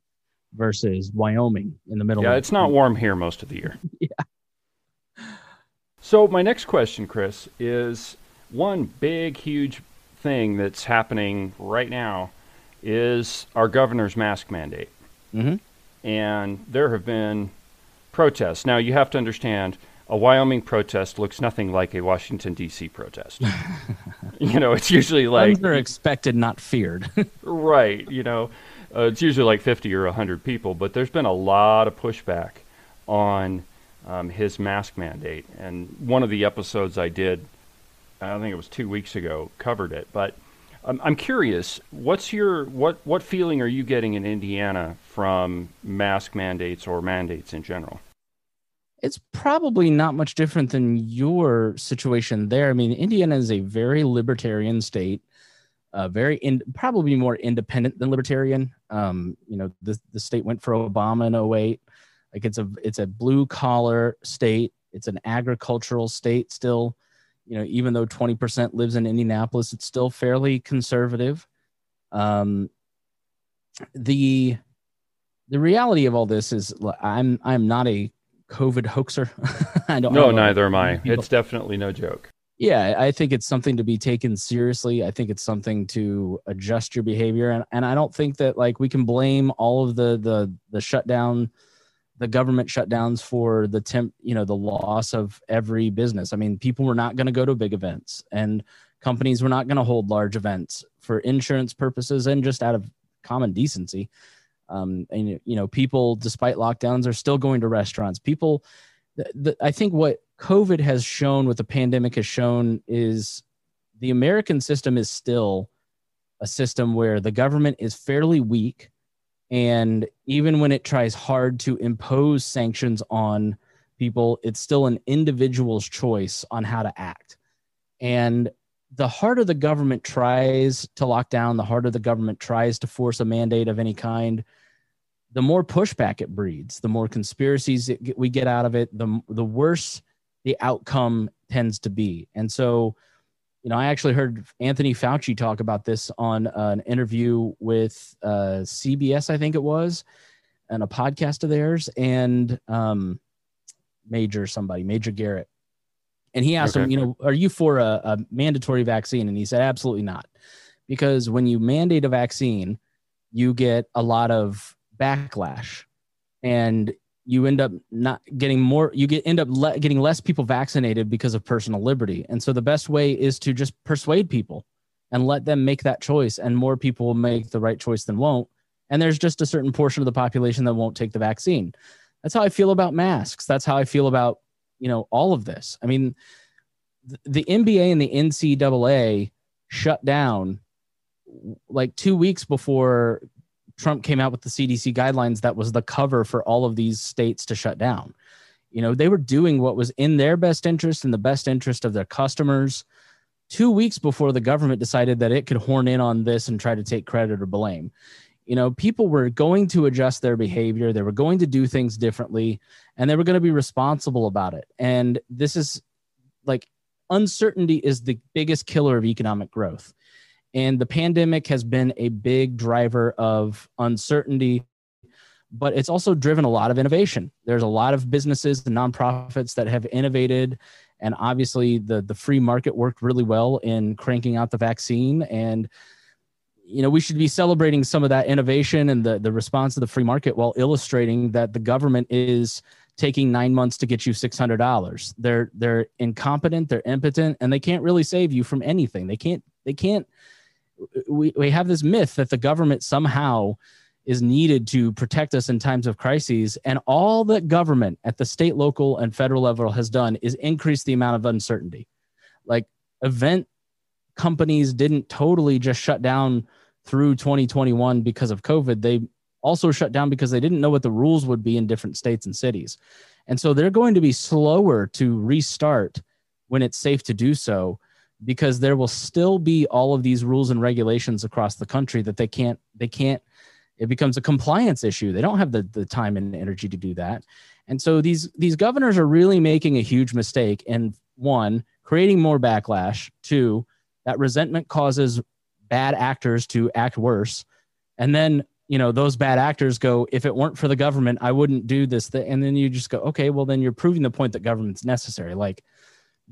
S4: versus Wyoming in the middle.
S3: Yeah, it's not warm here most of the year. [LAUGHS]
S4: yeah.
S3: So my next question, Chris, is one big, huge thing that's happening right now is our governor's mask mandate.
S4: Mm-hmm.
S3: And there have been protests. Now, you have to understand a Wyoming protest looks nothing like a Washington, D.C. protest. [LAUGHS] you know, it's usually like.
S4: They're expected, not feared. [LAUGHS]
S3: right. You know, uh, it's usually like 50 or 100 people, but there's been a lot of pushback on um, his mask mandate. And one of the episodes I did, I think it was two weeks ago, covered it. But I'm, I'm curious, what's your what what feeling are you getting in Indiana from mask mandates or mandates in general?
S4: It's probably not much different than your situation there. I mean, Indiana is a very libertarian state, uh, very in, probably more independent than libertarian. Um, you know, the the state went for Obama in 08. Like it's a it's a blue collar state. It's an agricultural state still you know, even though 20% lives in Indianapolis, it's still fairly conservative. Um, the the reality of all this is I'm I'm not a COVID hoaxer. [LAUGHS]
S3: I don't. No, neither am I. People. It's definitely no joke.
S4: Yeah, I think it's something to be taken seriously. I think it's something to adjust your behavior, and and I don't think that like we can blame all of the the the shutdown the government shutdowns for the temp, you know, the loss of every business. I mean, people were not going to go to big events and companies were not going to hold large events for insurance purposes and just out of common decency. Um, and you know, people, despite lockdowns, are still going to restaurants. People, the, I think what COVID has shown, what the pandemic has shown, is the American system is still a system where the government is fairly weak. And even when it tries hard to impose sanctions on people, it's still an individual's choice on how to act. And the harder the government tries to lock down, the harder the government tries to force a mandate of any kind, the more pushback it breeds, the more conspiracies it, we get out of it, the, the worse the outcome tends to be. And so, you know, I actually heard Anthony Fauci talk about this on an interview with uh, CBS, I think it was, and a podcast of theirs, and um, Major somebody, Major Garrett. And he asked okay. him, you know, are you for a, a mandatory vaccine? And he said, absolutely not. Because when you mandate a vaccine, you get a lot of backlash and you end up not getting more you get end up le- getting less people vaccinated because of personal liberty. And so the best way is to just persuade people and let them make that choice and more people will make the right choice than won't. And there's just a certain portion of the population that won't take the vaccine. That's how i feel about masks. That's how i feel about you know all of this. I mean the nba and the ncaa shut down like two weeks before Trump came out with the CDC guidelines that was the cover for all of these states to shut down. You know, they were doing what was in their best interest and the best interest of their customers two weeks before the government decided that it could horn in on this and try to take credit or blame. You know, people were going to adjust their behavior, they were going to do things differently, and they were going to be responsible about it. And this is like uncertainty is the biggest killer of economic growth. And the pandemic has been a big driver of uncertainty, but it's also driven a lot of innovation. There's a lot of businesses and nonprofits that have innovated. And obviously, the, the free market worked really well in cranking out the vaccine. And, you know, we should be celebrating some of that innovation and the, the response of the free market while illustrating that the government is taking nine months to get you $600 they're they're incompetent they're impotent and they can't really save you from anything they can't they can't we, we have this myth that the government somehow is needed to protect us in times of crises. And all that government at the state, local, and federal level has done is increase the amount of uncertainty. Like event companies didn't totally just shut down through 2021 because of COVID. They also shut down because they didn't know what the rules would be in different states and cities. And so they're going to be slower to restart when it's safe to do so because there will still be all of these rules and regulations across the country that they can't they can't it becomes a compliance issue. They don't have the, the time and energy to do that. And so these these governors are really making a huge mistake and one creating more backlash. Two that resentment causes bad actors to act worse. And then you know those bad actors go if it weren't for the government i wouldn't do this and then you just go okay well then you're proving the point that government's necessary. Like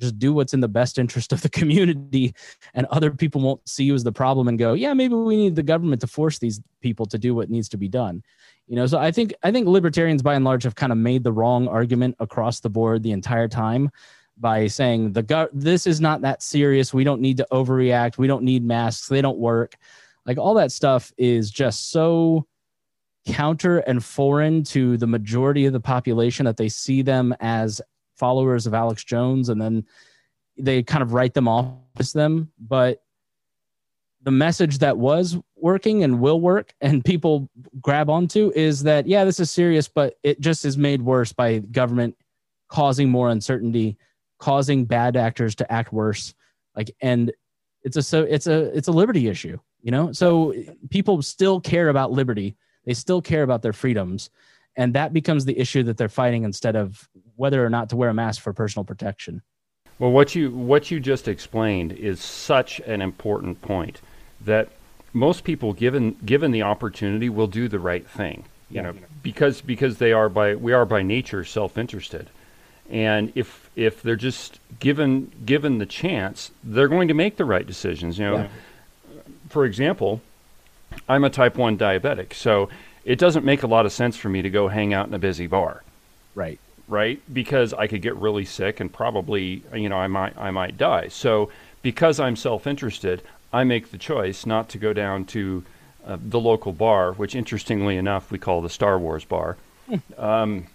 S4: just do what's in the best interest of the [LAUGHS] community and other people won't see you as the problem and go yeah maybe we need the government to force these people to do what needs to be done. You know so i think i think libertarians by and large have kind of made the wrong argument across the board the entire time by saying the go- this is not that serious. We don't need to overreact. We don't need masks. They don't work. Like all that stuff is just so counter and foreign to the majority of the population that they see them as followers of Alex Jones, and then they kind of write them off as them. But the message that was working and will work and people grab onto is that yeah this is serious but it just is made worse by government causing more uncertainty causing bad actors to act worse. Like and it's a so it's a it's a liberty issue you know? So people still care about liberty. They still care about their freedoms. And that becomes the issue that they're fighting instead of whether or not to wear a mask for personal protection.
S3: Well, what you what you just explained is such an important point that most people, given given the opportunity, will do the right thing. You yeah, know, because because they are by we are by nature self-interested, and if if they're just given given the chance, they're going to make the right decisions. You know, yeah. for example, I'm a type one diabetic, so it doesn't make a lot of sense for me to go hang out in a busy bar.
S4: Right.
S3: Right? Because I could get really sick and probably, you know, I might I might die. So because I'm self-interested, I make the choice not to go down to uh, the local bar, which interestingly enough we call the Star Wars bar. um,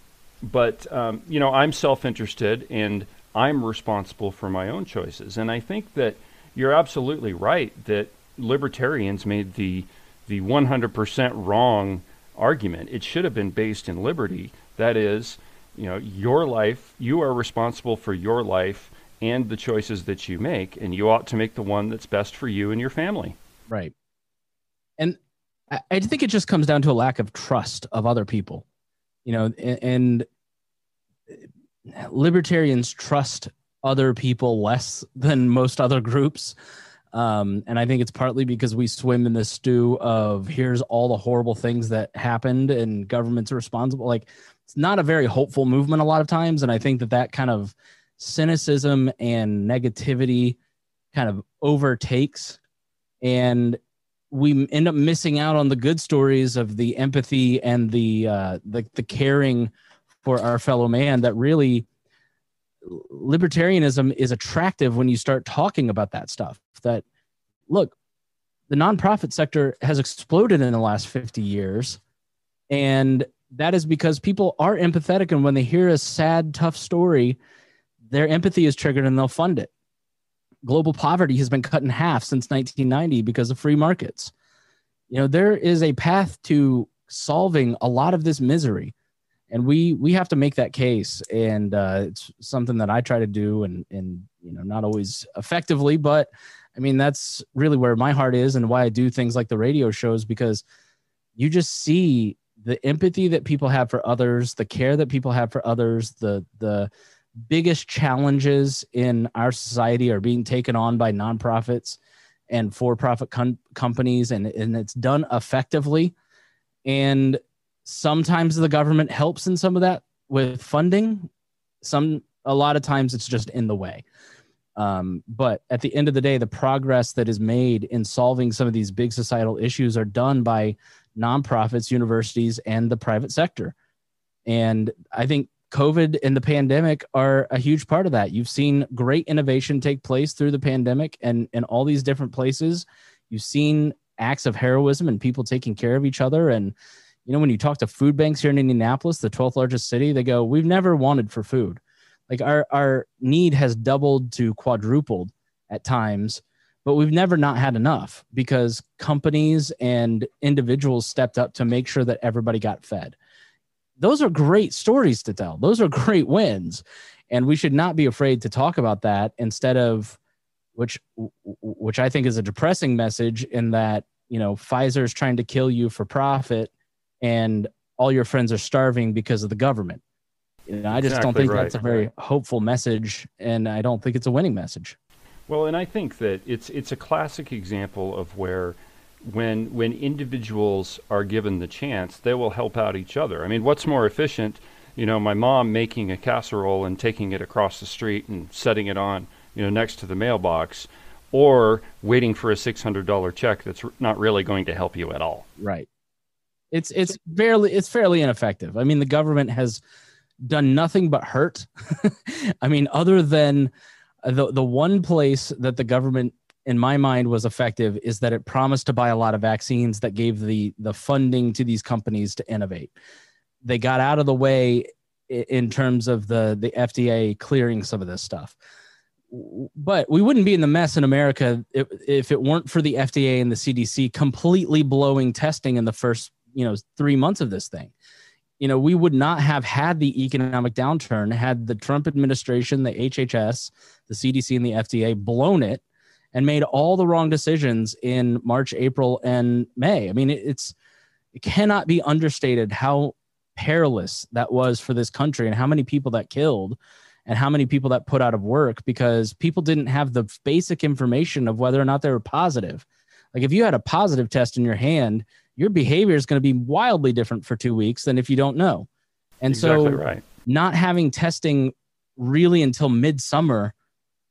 S3: but um, you know, I'm self-interested and I'm responsible for my own choices. And I think that you're absolutely right that libertarians made the the 100% wrong argument. It should have been based in liberty. That is, you know, your life, you are responsible for your life and the choices that you make, and you ought to make the one that's best for you and your family.
S4: Right. And I, think it just comes down to a lack of trust of other people, you know, and, libertarians trust other people less than most other groups. Um, and I think it's partly because we swim in the stew of here's all the horrible things that happened and government's are responsible. Like it's not a very hopeful movement a lot of times. And I think that that kind of cynicism and negativity kind of overtakes. And we end up missing out on the good stories of the empathy and the uh, the, the caring for our fellow man that really libertarianism is attractive when you start talking about that stuff that look the nonprofit sector has exploded in the last 50 years and that is because people are empathetic and when they hear a sad tough story their empathy is triggered and they'll fund it. Global poverty has been cut in half since 1990 because of free markets. You know there is a path to solving a lot of this misery and we we have to make that case and uh, it's something that i try to do and and you know not always effectively but i mean that's really where my heart is and why i do things like the radio shows because you just see the empathy that people have for others the care that people have for others the the biggest challenges in our society are being taken on by nonprofits and for-profit com- companies and, and it's done effectively. And sometimes the government helps in some of that with funding. Some a lot of times it's just in the way. Um, but at the end of the day the progress that is made in solving some of these big societal issues are done by nonprofits universities and the private sector. And i think covid and the pandemic are a huge part of that. You've seen great innovation take place through the pandemic and in all these different places. You've seen acts of heroism and people taking care of each other. And you know, when you talk to food banks here in Indianapolis, the 12th largest city, they go, We've never wanted for food. Like our, our need has doubled to quadrupled at times, but we've never not had enough because companies and individuals stepped up to make sure that everybody got fed. Those are great stories to tell. Those are [LAUGHS] great wins. And we should not be afraid to talk about that instead of which which I think is a depressing message in that, you know, Pfizer is trying to kill you for profit and all your friends are starving because of the government. You know, I just exactly don't think right. that's a very hopeful message, and I don't think it's a winning message.
S3: Well, and I think that it's it's a classic example of where when when individuals are given the chance, they will help out each other. I mean, what's more efficient? You know, my mom making a casserole and taking it across the street and setting it on, you know, next to the mailbox, or waiting for a six hundred dollar check that's not really going to help you at all.
S4: Right. It's it's fairly it's fairly ineffective. I mean, the government has done nothing but hurt. [LAUGHS] I mean, other than the the one place that the government in my mind was effective is that it promised to buy a lot of vaccines that gave the the funding to these companies to innovate. They got out of the way in terms of the the FDA clearing some of this stuff. But we wouldn't be in the mess in America if, if it weren't for the FDA and the CDC completely blowing testing in the first you know three months of this thing you know we would not have had the economic downturn had the trump administration the hhs the cdc and the fda blown it and made all the wrong decisions in march april and may. I mean it's it cannot be understated how perilous that was for this country and how many people that killed and how many people that put out of work because people didn't have the basic information of whether or not they were positive. Like if you had a positive test in your hand your behavior is going to be wildly different for two weeks than if you don't know. And exactly so, right. not having testing really until midsummer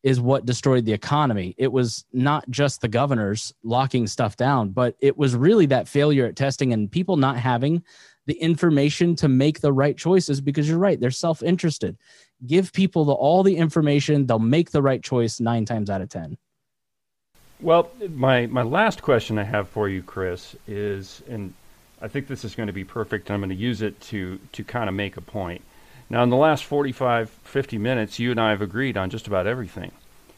S4: is what destroyed the economy. It was not just the governors locking stuff down, but it was really that failure at testing and people not having the information to make the right choices because you're right, they're self interested. Give people the, all the information, they'll make the right choice nine times out of 10.
S3: Well, my my last question I have for you, Chris, is, and I think this is going to be perfect. I'm going to use it to to kind of make a point. Now, in the last 45, 50 minutes, you and I have agreed on just about everything.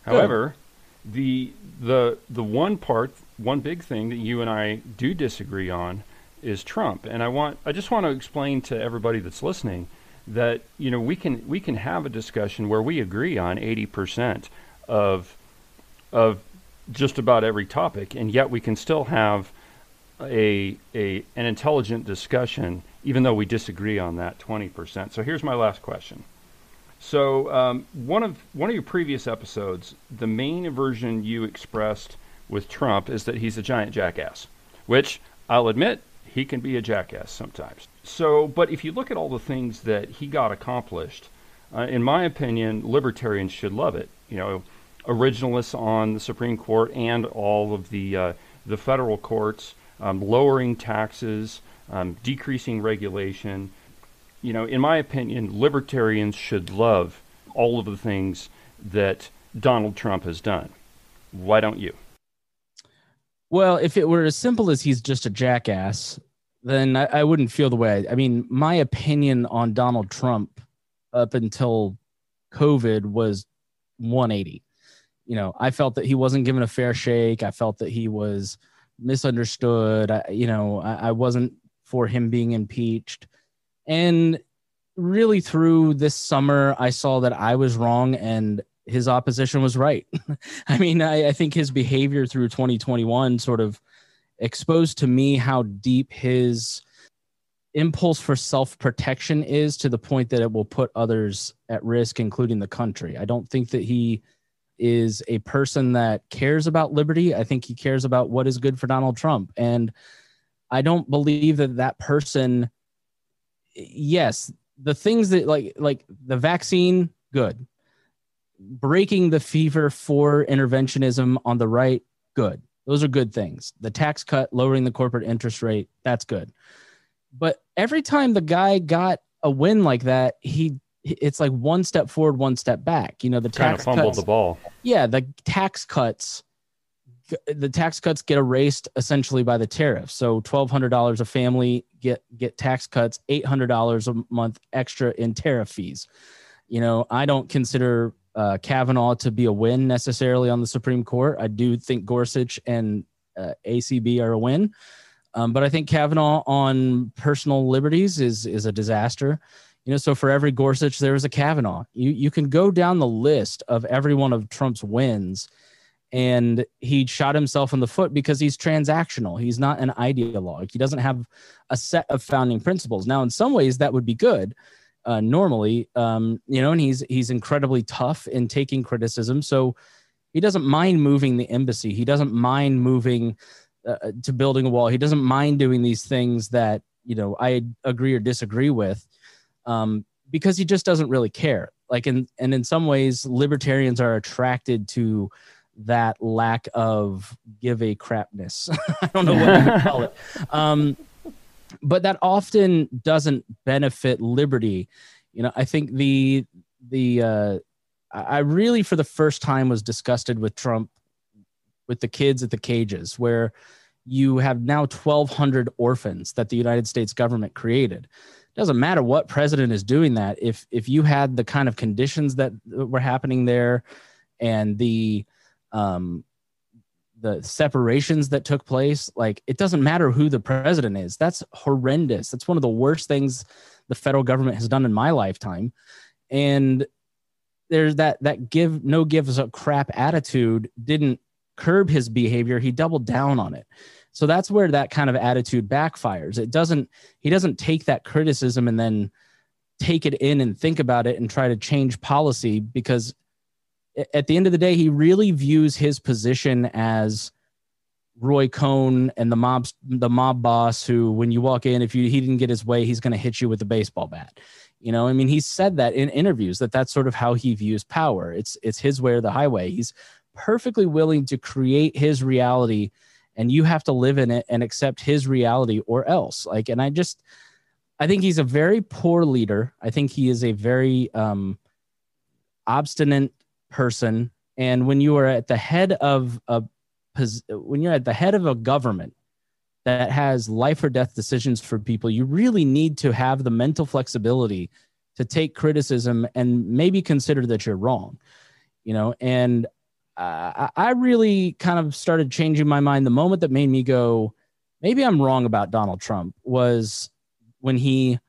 S3: However, the the the one part, one big thing that you and I do disagree on is Trump. And I want I just want to explain to everybody that's listening that you know we can we can have a discussion where we agree on 80% of of just about every topic and yet we can still have a a an intelligent discussion even though we disagree on that 20%. So here's my last question. So um, one of one of your previous episodes, the main aversion you expressed with Trump is that he's a giant jackass, which I'll admit he can be a jackass sometimes. So, but if you look at all the things that he got accomplished, uh, in my opinion, libertarians should love it. You know, originalists on the Supreme Court and all of the uh, the federal courts, um, lowering taxes, um, decreasing regulation. You know, in my opinion, libertarians should love all of the things that Donald Trump has done. Why don't you?
S4: Well, if it were as simple as he's just a jackass, then I, I wouldn't feel the way. I, I mean, my opinion on Donald Trump up until COVID was 180. You know, I felt that he wasn't given a fair shake. I felt that he was misunderstood. I, you know, I, I wasn't for him being impeached. And really, through this summer, I saw that I was wrong and his opposition was right. [LAUGHS] I mean, I, I, think his behavior through 2021 sort of exposed to me how deep his impulse for self protection is to the point that it will put others at risk, including the country. I don't think that he is a person that cares about liberty. I think he cares about what is good for Donald Trump. And I don't believe that that person, yes, the things that like, like the vaccine, good. Breaking the fever for interventionism on the right, good those are good things. The tax cut, lowering the corporate interest rate, that's good. But every time the guy got a win like that, he it's like one step forward, one step back. You know, the
S3: kind
S4: tax
S3: of fumbled
S4: cuts,
S3: the ball.
S4: Yeah, the tax cuts the tax cuts get erased essentially by the tariff. So twelve hundred dollars a family get get tax cuts, eight hundred dollars a month extra in tariff fees. You know, I don't consider uh, Kavanaugh to be a win necessarily on the Supreme Court. I do think Gorsuch and uh, ACB are a win, um, but I think Kavanaugh on personal liberties is is a disaster. You know, so for every Gorsuch, there is a Kavanaugh. You you can go down the list of every one of Trump's wins, and he shot himself in the foot because he's transactional. He's not an ideologue. He doesn't have a set of founding principles. Now, in some ways, that would be good uh, normally, um, you know, and he's he's incredibly tough in taking criticism. So he doesn't mind moving the embassy. He doesn't mind moving uh, to building a wall. He doesn't mind doing these things that you know I agree or disagree with, um, because he just doesn't really care. Like in and in some ways, libertarians are attracted to that lack of give a crapness. [LAUGHS] I don't know what you call it. [LAUGHS] Um, but that often doesn't benefit liberty. You know, I think the the uh, I really for the first time was disgusted with Trump with the kids at the cages where you have now 1200 orphans that the United States government created. Doesn't matter what president is doing that. If if you had the kind of conditions that were happening there and the um the separations that took place like it doesn't matter who the president is. That's horrendous. That's one of the worst things the federal government has done in my lifetime. And there's that that give no gives a crap attitude didn't curb his behavior. He doubled down on it so that's where that kind of attitude backfires it doesn't he doesn't take that criticism and then take it in and think about it and try to change policy because at the end of the day, he really views his position as Roy Cohn and the mob's the mob boss who, when you walk in, if you he didn't get his way, he's going to hit you with a baseball bat. You know, I mean, he said that in interviews that that's sort of how he views power. It's it's his way or the highway. He's perfectly willing to create his reality, and you have to live in it and accept his reality or else. Like, and I just, I think he's a very poor leader. I think he is a very um, obstinate person and when you are at the head of a when you're at the head of a government that has life or death decisions for people, you really need to have the mental flexibility to take criticism and maybe consider that you're wrong. You know, and uh, I really kind of started changing my mind. The moment that made me go, maybe I'm wrong about Donald Trump was when he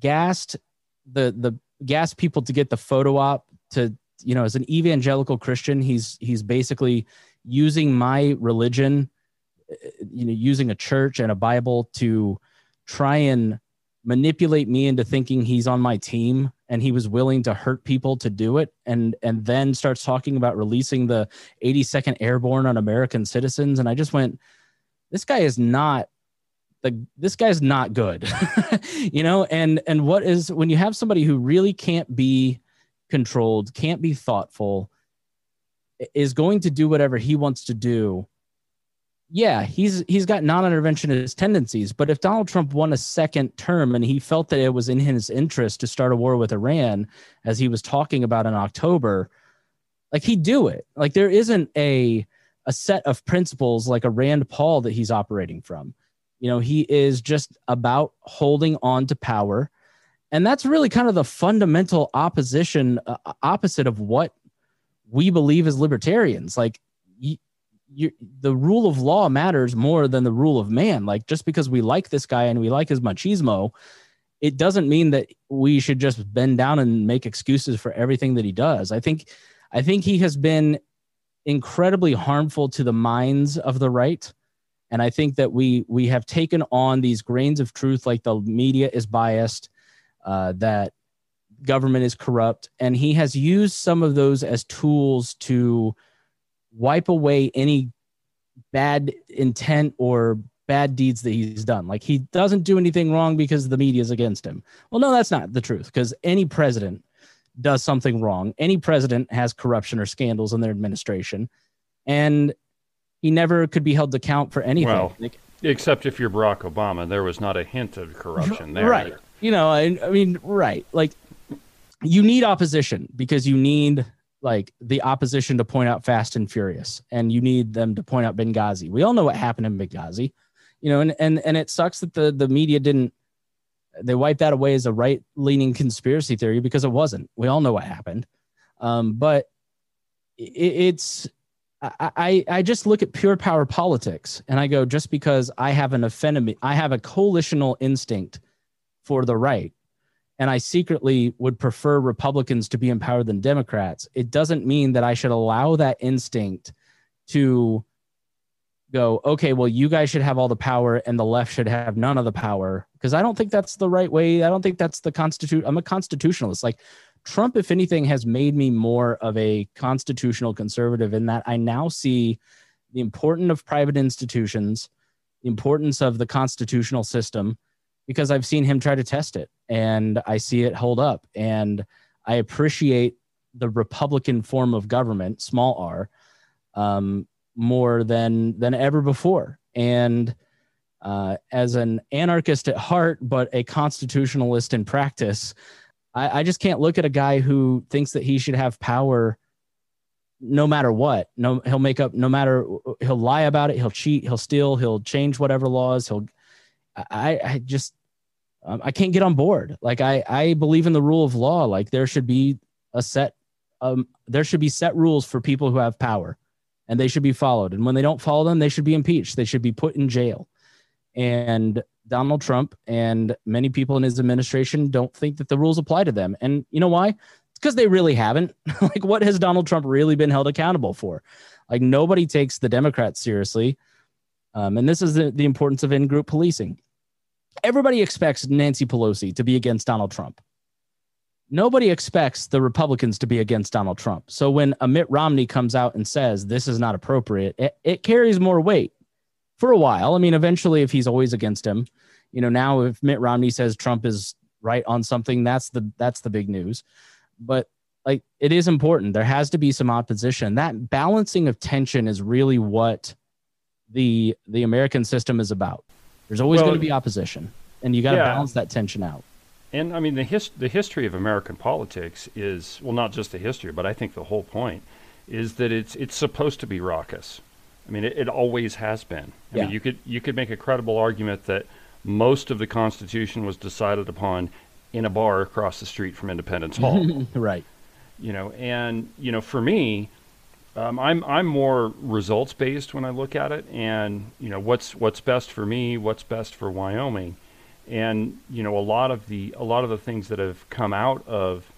S4: gassed the the gassed people to get the photo op to you know as an evangelical Christian he's he's basically using my religion you know using a church and a bible to try and manipulate me into thinking he's on my team and he was willing to hurt people to do it and and then starts talking about releasing the 82nd airborne on american citizens. And i just went this guy is not the this guy's not good [LAUGHS] you know? And and what is when you have somebody who really can't be controlled can't be thoughtful is going to do whatever he wants to do yeah, he's he's got non-interventionist tendencies. But if Donald Trump won a second term and he felt that it was in his interest to start a war with Iran, as he was talking about in October, like he'd do it. Like there isn't a a set of principles like a Rand Paul that he's operating from. You know, he is just about holding on to power. And that's really kind of the fundamental opposition, uh, opposite of what we believe as libertarians. Like, you, the rule of law matters more than the rule of man. Like just because we like this guy and we like his machismo, it doesn't mean that we should just bend down and make excuses for everything that he does. I think, I think he has been incredibly harmful to the minds of the right. And I think that we we have taken on these grains of truth, like the media is biased, uh, that government is corrupt, and he has used some of those as tools to wipe away any bad intent or bad deeds that he's done. Like he doesn't do anything wrong because the media is against him. Well, no, that's not the truth because any president does something wrong. Any president has corruption or scandals in their administration, and he never could be held to account for anything.
S3: Well, except if you're Barack Obama, there was not a hint of corruption there.
S4: Right. You know, I, I mean, right. Like you need opposition because you need like the opposition to point out Fast and Furious, and you need them to point out Benghazi. We all know what happened in Benghazi, you know, and and and it sucks that the the media didn't they wiped that away as a right leaning conspiracy theory because it wasn't. We all know what happened, um, but it, it's. I, I, I just look at pure power politics and I go, just because I have an affinity, I have a coalitional instinct for the right and I secretly would prefer Republicans to be in power than Democrats, it doesn't mean that I should allow that instinct to go, okay, well, you guys should have all the power and the left should have none of the power. Because I don't think that's the right way. I don't think that's the constitute. I'm a constitutionalist. Like Trump, if anything, has made me more of a constitutional conservative in that I now see the importance of private institutions, the importance of the constitutional system because I've seen him try to test it and I see it hold up. And I appreciate the Republican form of government, small r, um, more than than ever before. And uh, as an anarchist at heart, but a constitutionalist in practice, I, I just can't look at a guy who thinks that he should have power no matter what. No, he'll make up no matter he'll lie about it, he'll cheat, he'll steal, he'll change whatever laws, he'll I, I just um, I can't get on board. Like I I believe in the rule of law. Like there should be a set um there should be set rules for people who have power and they should be followed. And when they don't follow them, they should be impeached. They should be put in jail. And Donald Trump and many people in his administration don't think that the rules apply to them. And you know why? Because they really haven't. [LAUGHS] like what has Donald Trump really been held accountable for? Like nobody takes the Democrats seriously. Um, and this is the, the importance of in-group policing everybody expects Nancy Pelosi to be against Donald Trump. Nobody expects the Republicans to be against Donald Trump. So when a Mitt Romney comes out and says this is not appropriate, it, it carries more weight for a while. I mean, eventually, if he's always against him, you know, now if Mitt Romney says Trump is right on something, that's the that's the big news. But like it is important. There has to be some opposition. That balancing of tension is really what the the American system is about. There's always well, going to be opposition, and you got to yeah. balance that tension out.
S3: And I mean, the his, the history of American politics is well, not just the history, but I think the whole point is that it's it's supposed to be raucous. I mean, it, it always has been. I
S4: Yeah.
S3: mean, you could you could make a credible argument that most of the Constitution was decided upon in a bar across the street from Independence Hall. [LAUGHS]
S4: right.
S3: you know, and you know, for me, um, I'm I'm more results based when I look at it, and you know, what's what's best for me, what's best for Wyoming, and you know, a lot of the a lot of the things that have come out of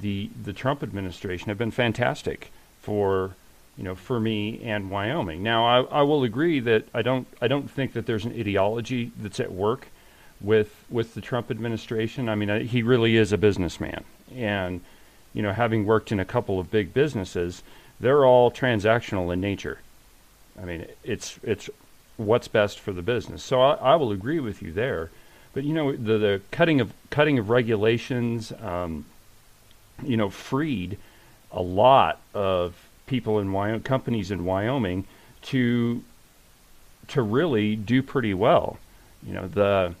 S3: the the Trump administration have been fantastic for you know for me and Wyoming. Now, I, I will agree that I don't I don't think that there's an ideology that's at work with with the Trump administration. I mean, I, he really is a businessman, and you know, having worked in a couple of big businesses, they're all transactional in nature. I mean, it's it's what's best for the business. So I, I will agree with you there. But you know, the, the cutting of cutting of regulations, um, you know, freed a lot of people in Wyoming, companies in Wyoming, to to really do pretty well. You know, the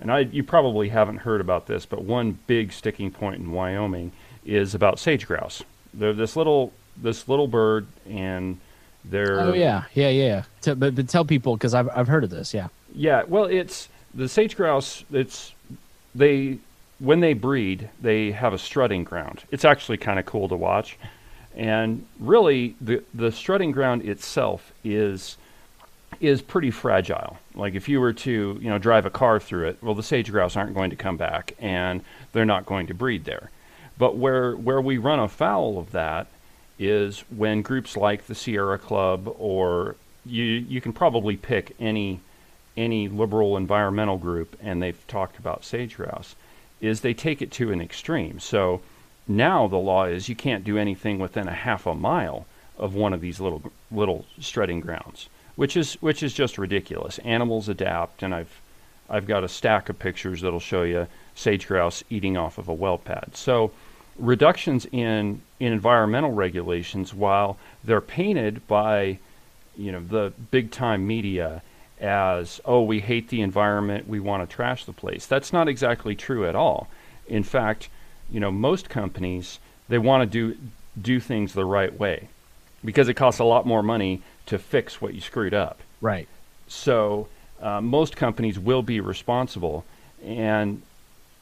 S3: and I you probably haven't heard about this, but one big sticking point in Wyoming is about sage grouse. They're this little this little bird, and they're
S4: Oh yeah, yeah, yeah. T- but, but tell people because I've I've heard of this. Yeah.
S3: yeah. Well, it's the sage grouse. It's they when they breed, they have a strutting ground. It's actually kind of cool to watch, and really the the strutting ground itself is is pretty fragile. Like if you were to, you know, drive a car through it, well, the sage grouse aren't going to come back, and they're not going to breed there. But where where we run afoul of that is when groups like the Sierra Club, or you you can probably pick any any liberal environmental group, and they've talked about sage grouse, is they take it to an extreme. So now the law is you can't do anything within a half a mile of one of these little little strutting grounds, which is which is just ridiculous. Animals adapt, and I've I've got a stack of pictures that'll show you sage grouse eating off of a well pad. So reductions in in environmental regulations, while they're painted by you know the big time media as oh we hate the environment, we want to trash the place. That's not exactly true at all. In fact, you know most companies they want to do do things the right way because it costs a lot more money to fix what you screwed up.
S4: Right.
S3: So uh, most companies will be responsible, and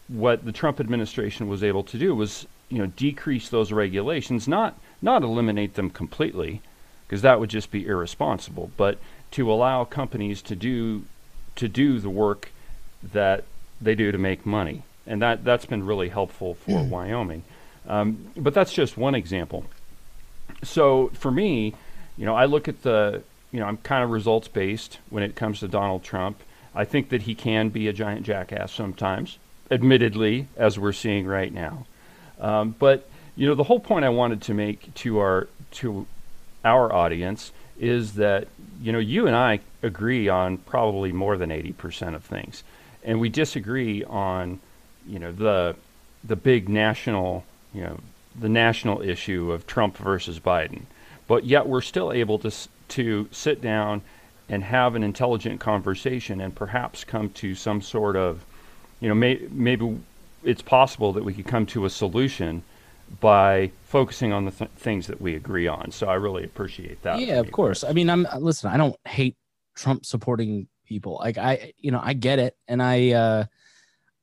S3: what the Trump administration was able to do was, you know, decrease those regulations, not not eliminate them completely, because that would just be irresponsible, but to allow companies to do to do the work that they do to make money, and that that's been really helpful for Wyoming. Um, but that's just one example. So for me, you know, I look at the, you know, I'm kind of results based when it comes to Donald Trump. I think that he can be a giant jackass sometimes, admittedly, as we're seeing right now. Um, but you know, the whole point I wanted to make to our to our audience is that you know you and I agree on probably more than eighty percent of things, and we disagree on you know the the big national you know the national issue of Trump versus Biden, but yet we're still able to to sit down and have an intelligent conversation and perhaps come to some sort of you know may, maybe it's possible that we could come to a solution by focusing on the th- things that we agree on. So I really appreciate that.
S4: yeah, of course. I mean, I'm listen. I don't hate Trump supporting people. Like I, you know, I get it, and I, uh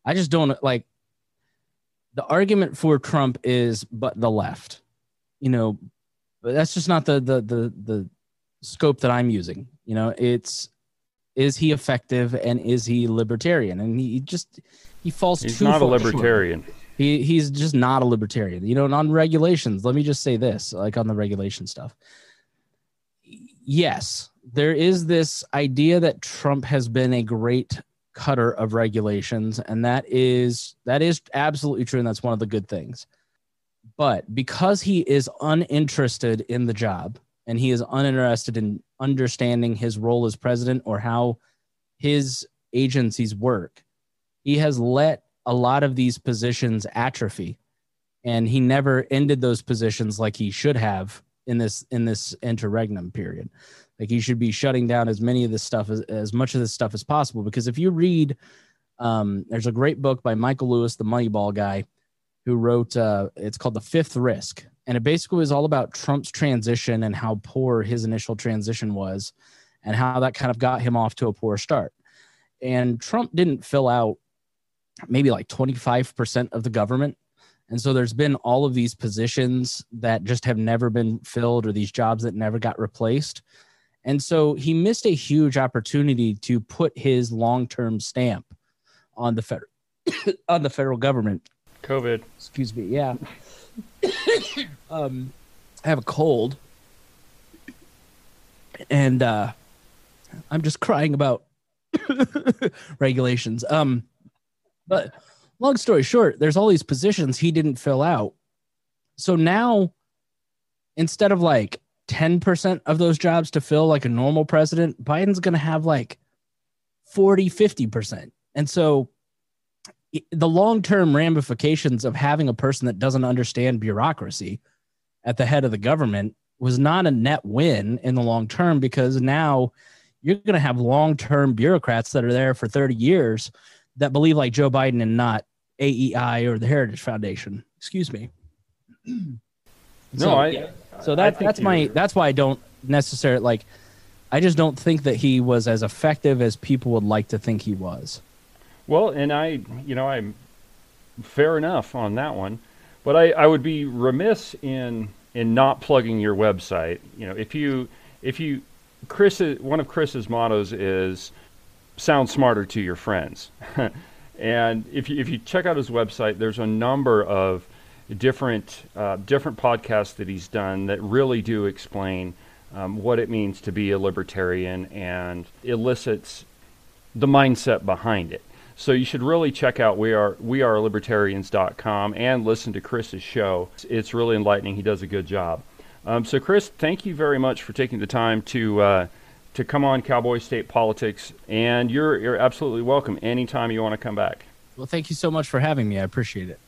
S4: I just don't like. The argument for Trump is, but the left, you know, but that's just not the the the the scope that I'm using. You know, it's is he effective and is he libertarian? And he just he falls
S3: He's
S4: too
S3: not a
S4: far short.
S3: libertarian.
S4: He he's just not a libertarian. You know, and on regulations, let me just say this, like on the regulation stuff. Yes, there is this idea that Trump has been a great cutter of regulations, and that is that is absolutely true, and that's one of the good things. But because he is uninterested in the job and he is uninterested in understanding his role as president or how his agencies work, he has let a lot of these positions atrophy. And he never ended those positions like he should have in this in this interregnum period. Like he should be shutting down as many of this stuff as, as much of this stuff as possible. Because if you read um, there's a great book by michael lewis the moneyball guy who wrote uh, it's called the fifth risk. And it basically was all about Trump's transition and how poor his initial transition was, and how that kind of got him off to a poor start. And Trump didn't fill out maybe like 25% of the government. And so there's been all of these positions that just have never been filled or these jobs that never got replaced. And so he missed a huge opportunity to put his long-term stamp on the federal [COUGHS] on the federal government.
S3: COVID.
S4: Excuse me. Yeah. [COUGHS] um, I have a cold, and uh, I'm just crying about [COUGHS] regulations. Um, but long story short, there's all these positions he didn't fill out. So now, instead of like 10% of those jobs to fill like a normal president, Biden's going to have like 40, 50%. And so the long term ramifications of having a person that doesn't understand bureaucracy at the head of the government was not a net win in the long term because now you're going to have long term bureaucrats that are there for 30 years that believe like Joe Biden and not AEI or the Heritage Foundation. Excuse me.
S3: no, so, I. Yeah.
S4: So that that's my that's why I don't necessarily like. I just don't think that he was as effective as people would like to think he was.
S3: Well, and I, you know, I'm fair enough on that one, but I, I would be remiss in in not plugging your website. You know, if you if you Chris, one of Chris's mottos is sound smarter to your friends. [LAUGHS] and if you, if you check out his website, there's a number of different uh, different podcasts that he's done that really do explain um, what it means to be a libertarian and elicits the mindset behind it. So you should really check out we are we are libertarians.com and listen to Chris's show. It's really enlightening. He does a good job. Um, so Chris, thank you very much for taking the time to uh, to come on Cowboy State Politics, and you're you're absolutely welcome anytime you want to come back.
S4: Well, thank you so much for having me. I appreciate it.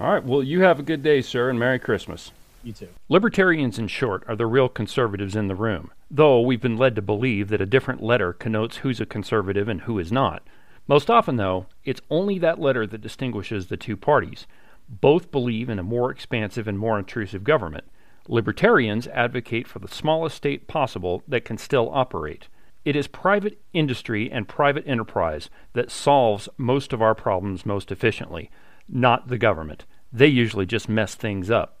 S3: All right. Well, you have a good day, sir, and Merry Christmas.
S4: You too.
S3: Libertarians, in short, are the real conservatives in the room, though we've been led to believe that a different letter connotes who's a conservative and who is not. Most often, though, it's only that letter that distinguishes the two parties. Both believe in a more expansive and more intrusive government. Libertarians advocate for the smallest state possible that can still operate. It is private industry and private enterprise that solves most of our problems most efficiently, not the government. They usually just mess things up.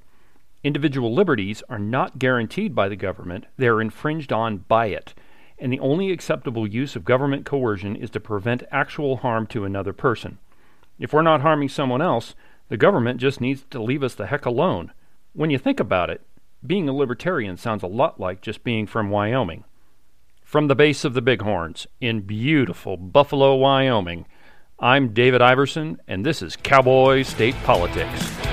S3: Individual liberties are not guaranteed by the government, they are infringed on by it and the only acceptable use of government coercion is to prevent actual harm to another person. If we're not harming someone else, the government just needs to leave us the heck alone. When you think about it, being a libertarian sounds a lot like just being from Wyoming. From the base of the Bighorns, in beautiful Buffalo, Wyoming, I'm David Iverson, and this is Cowboy State Politics.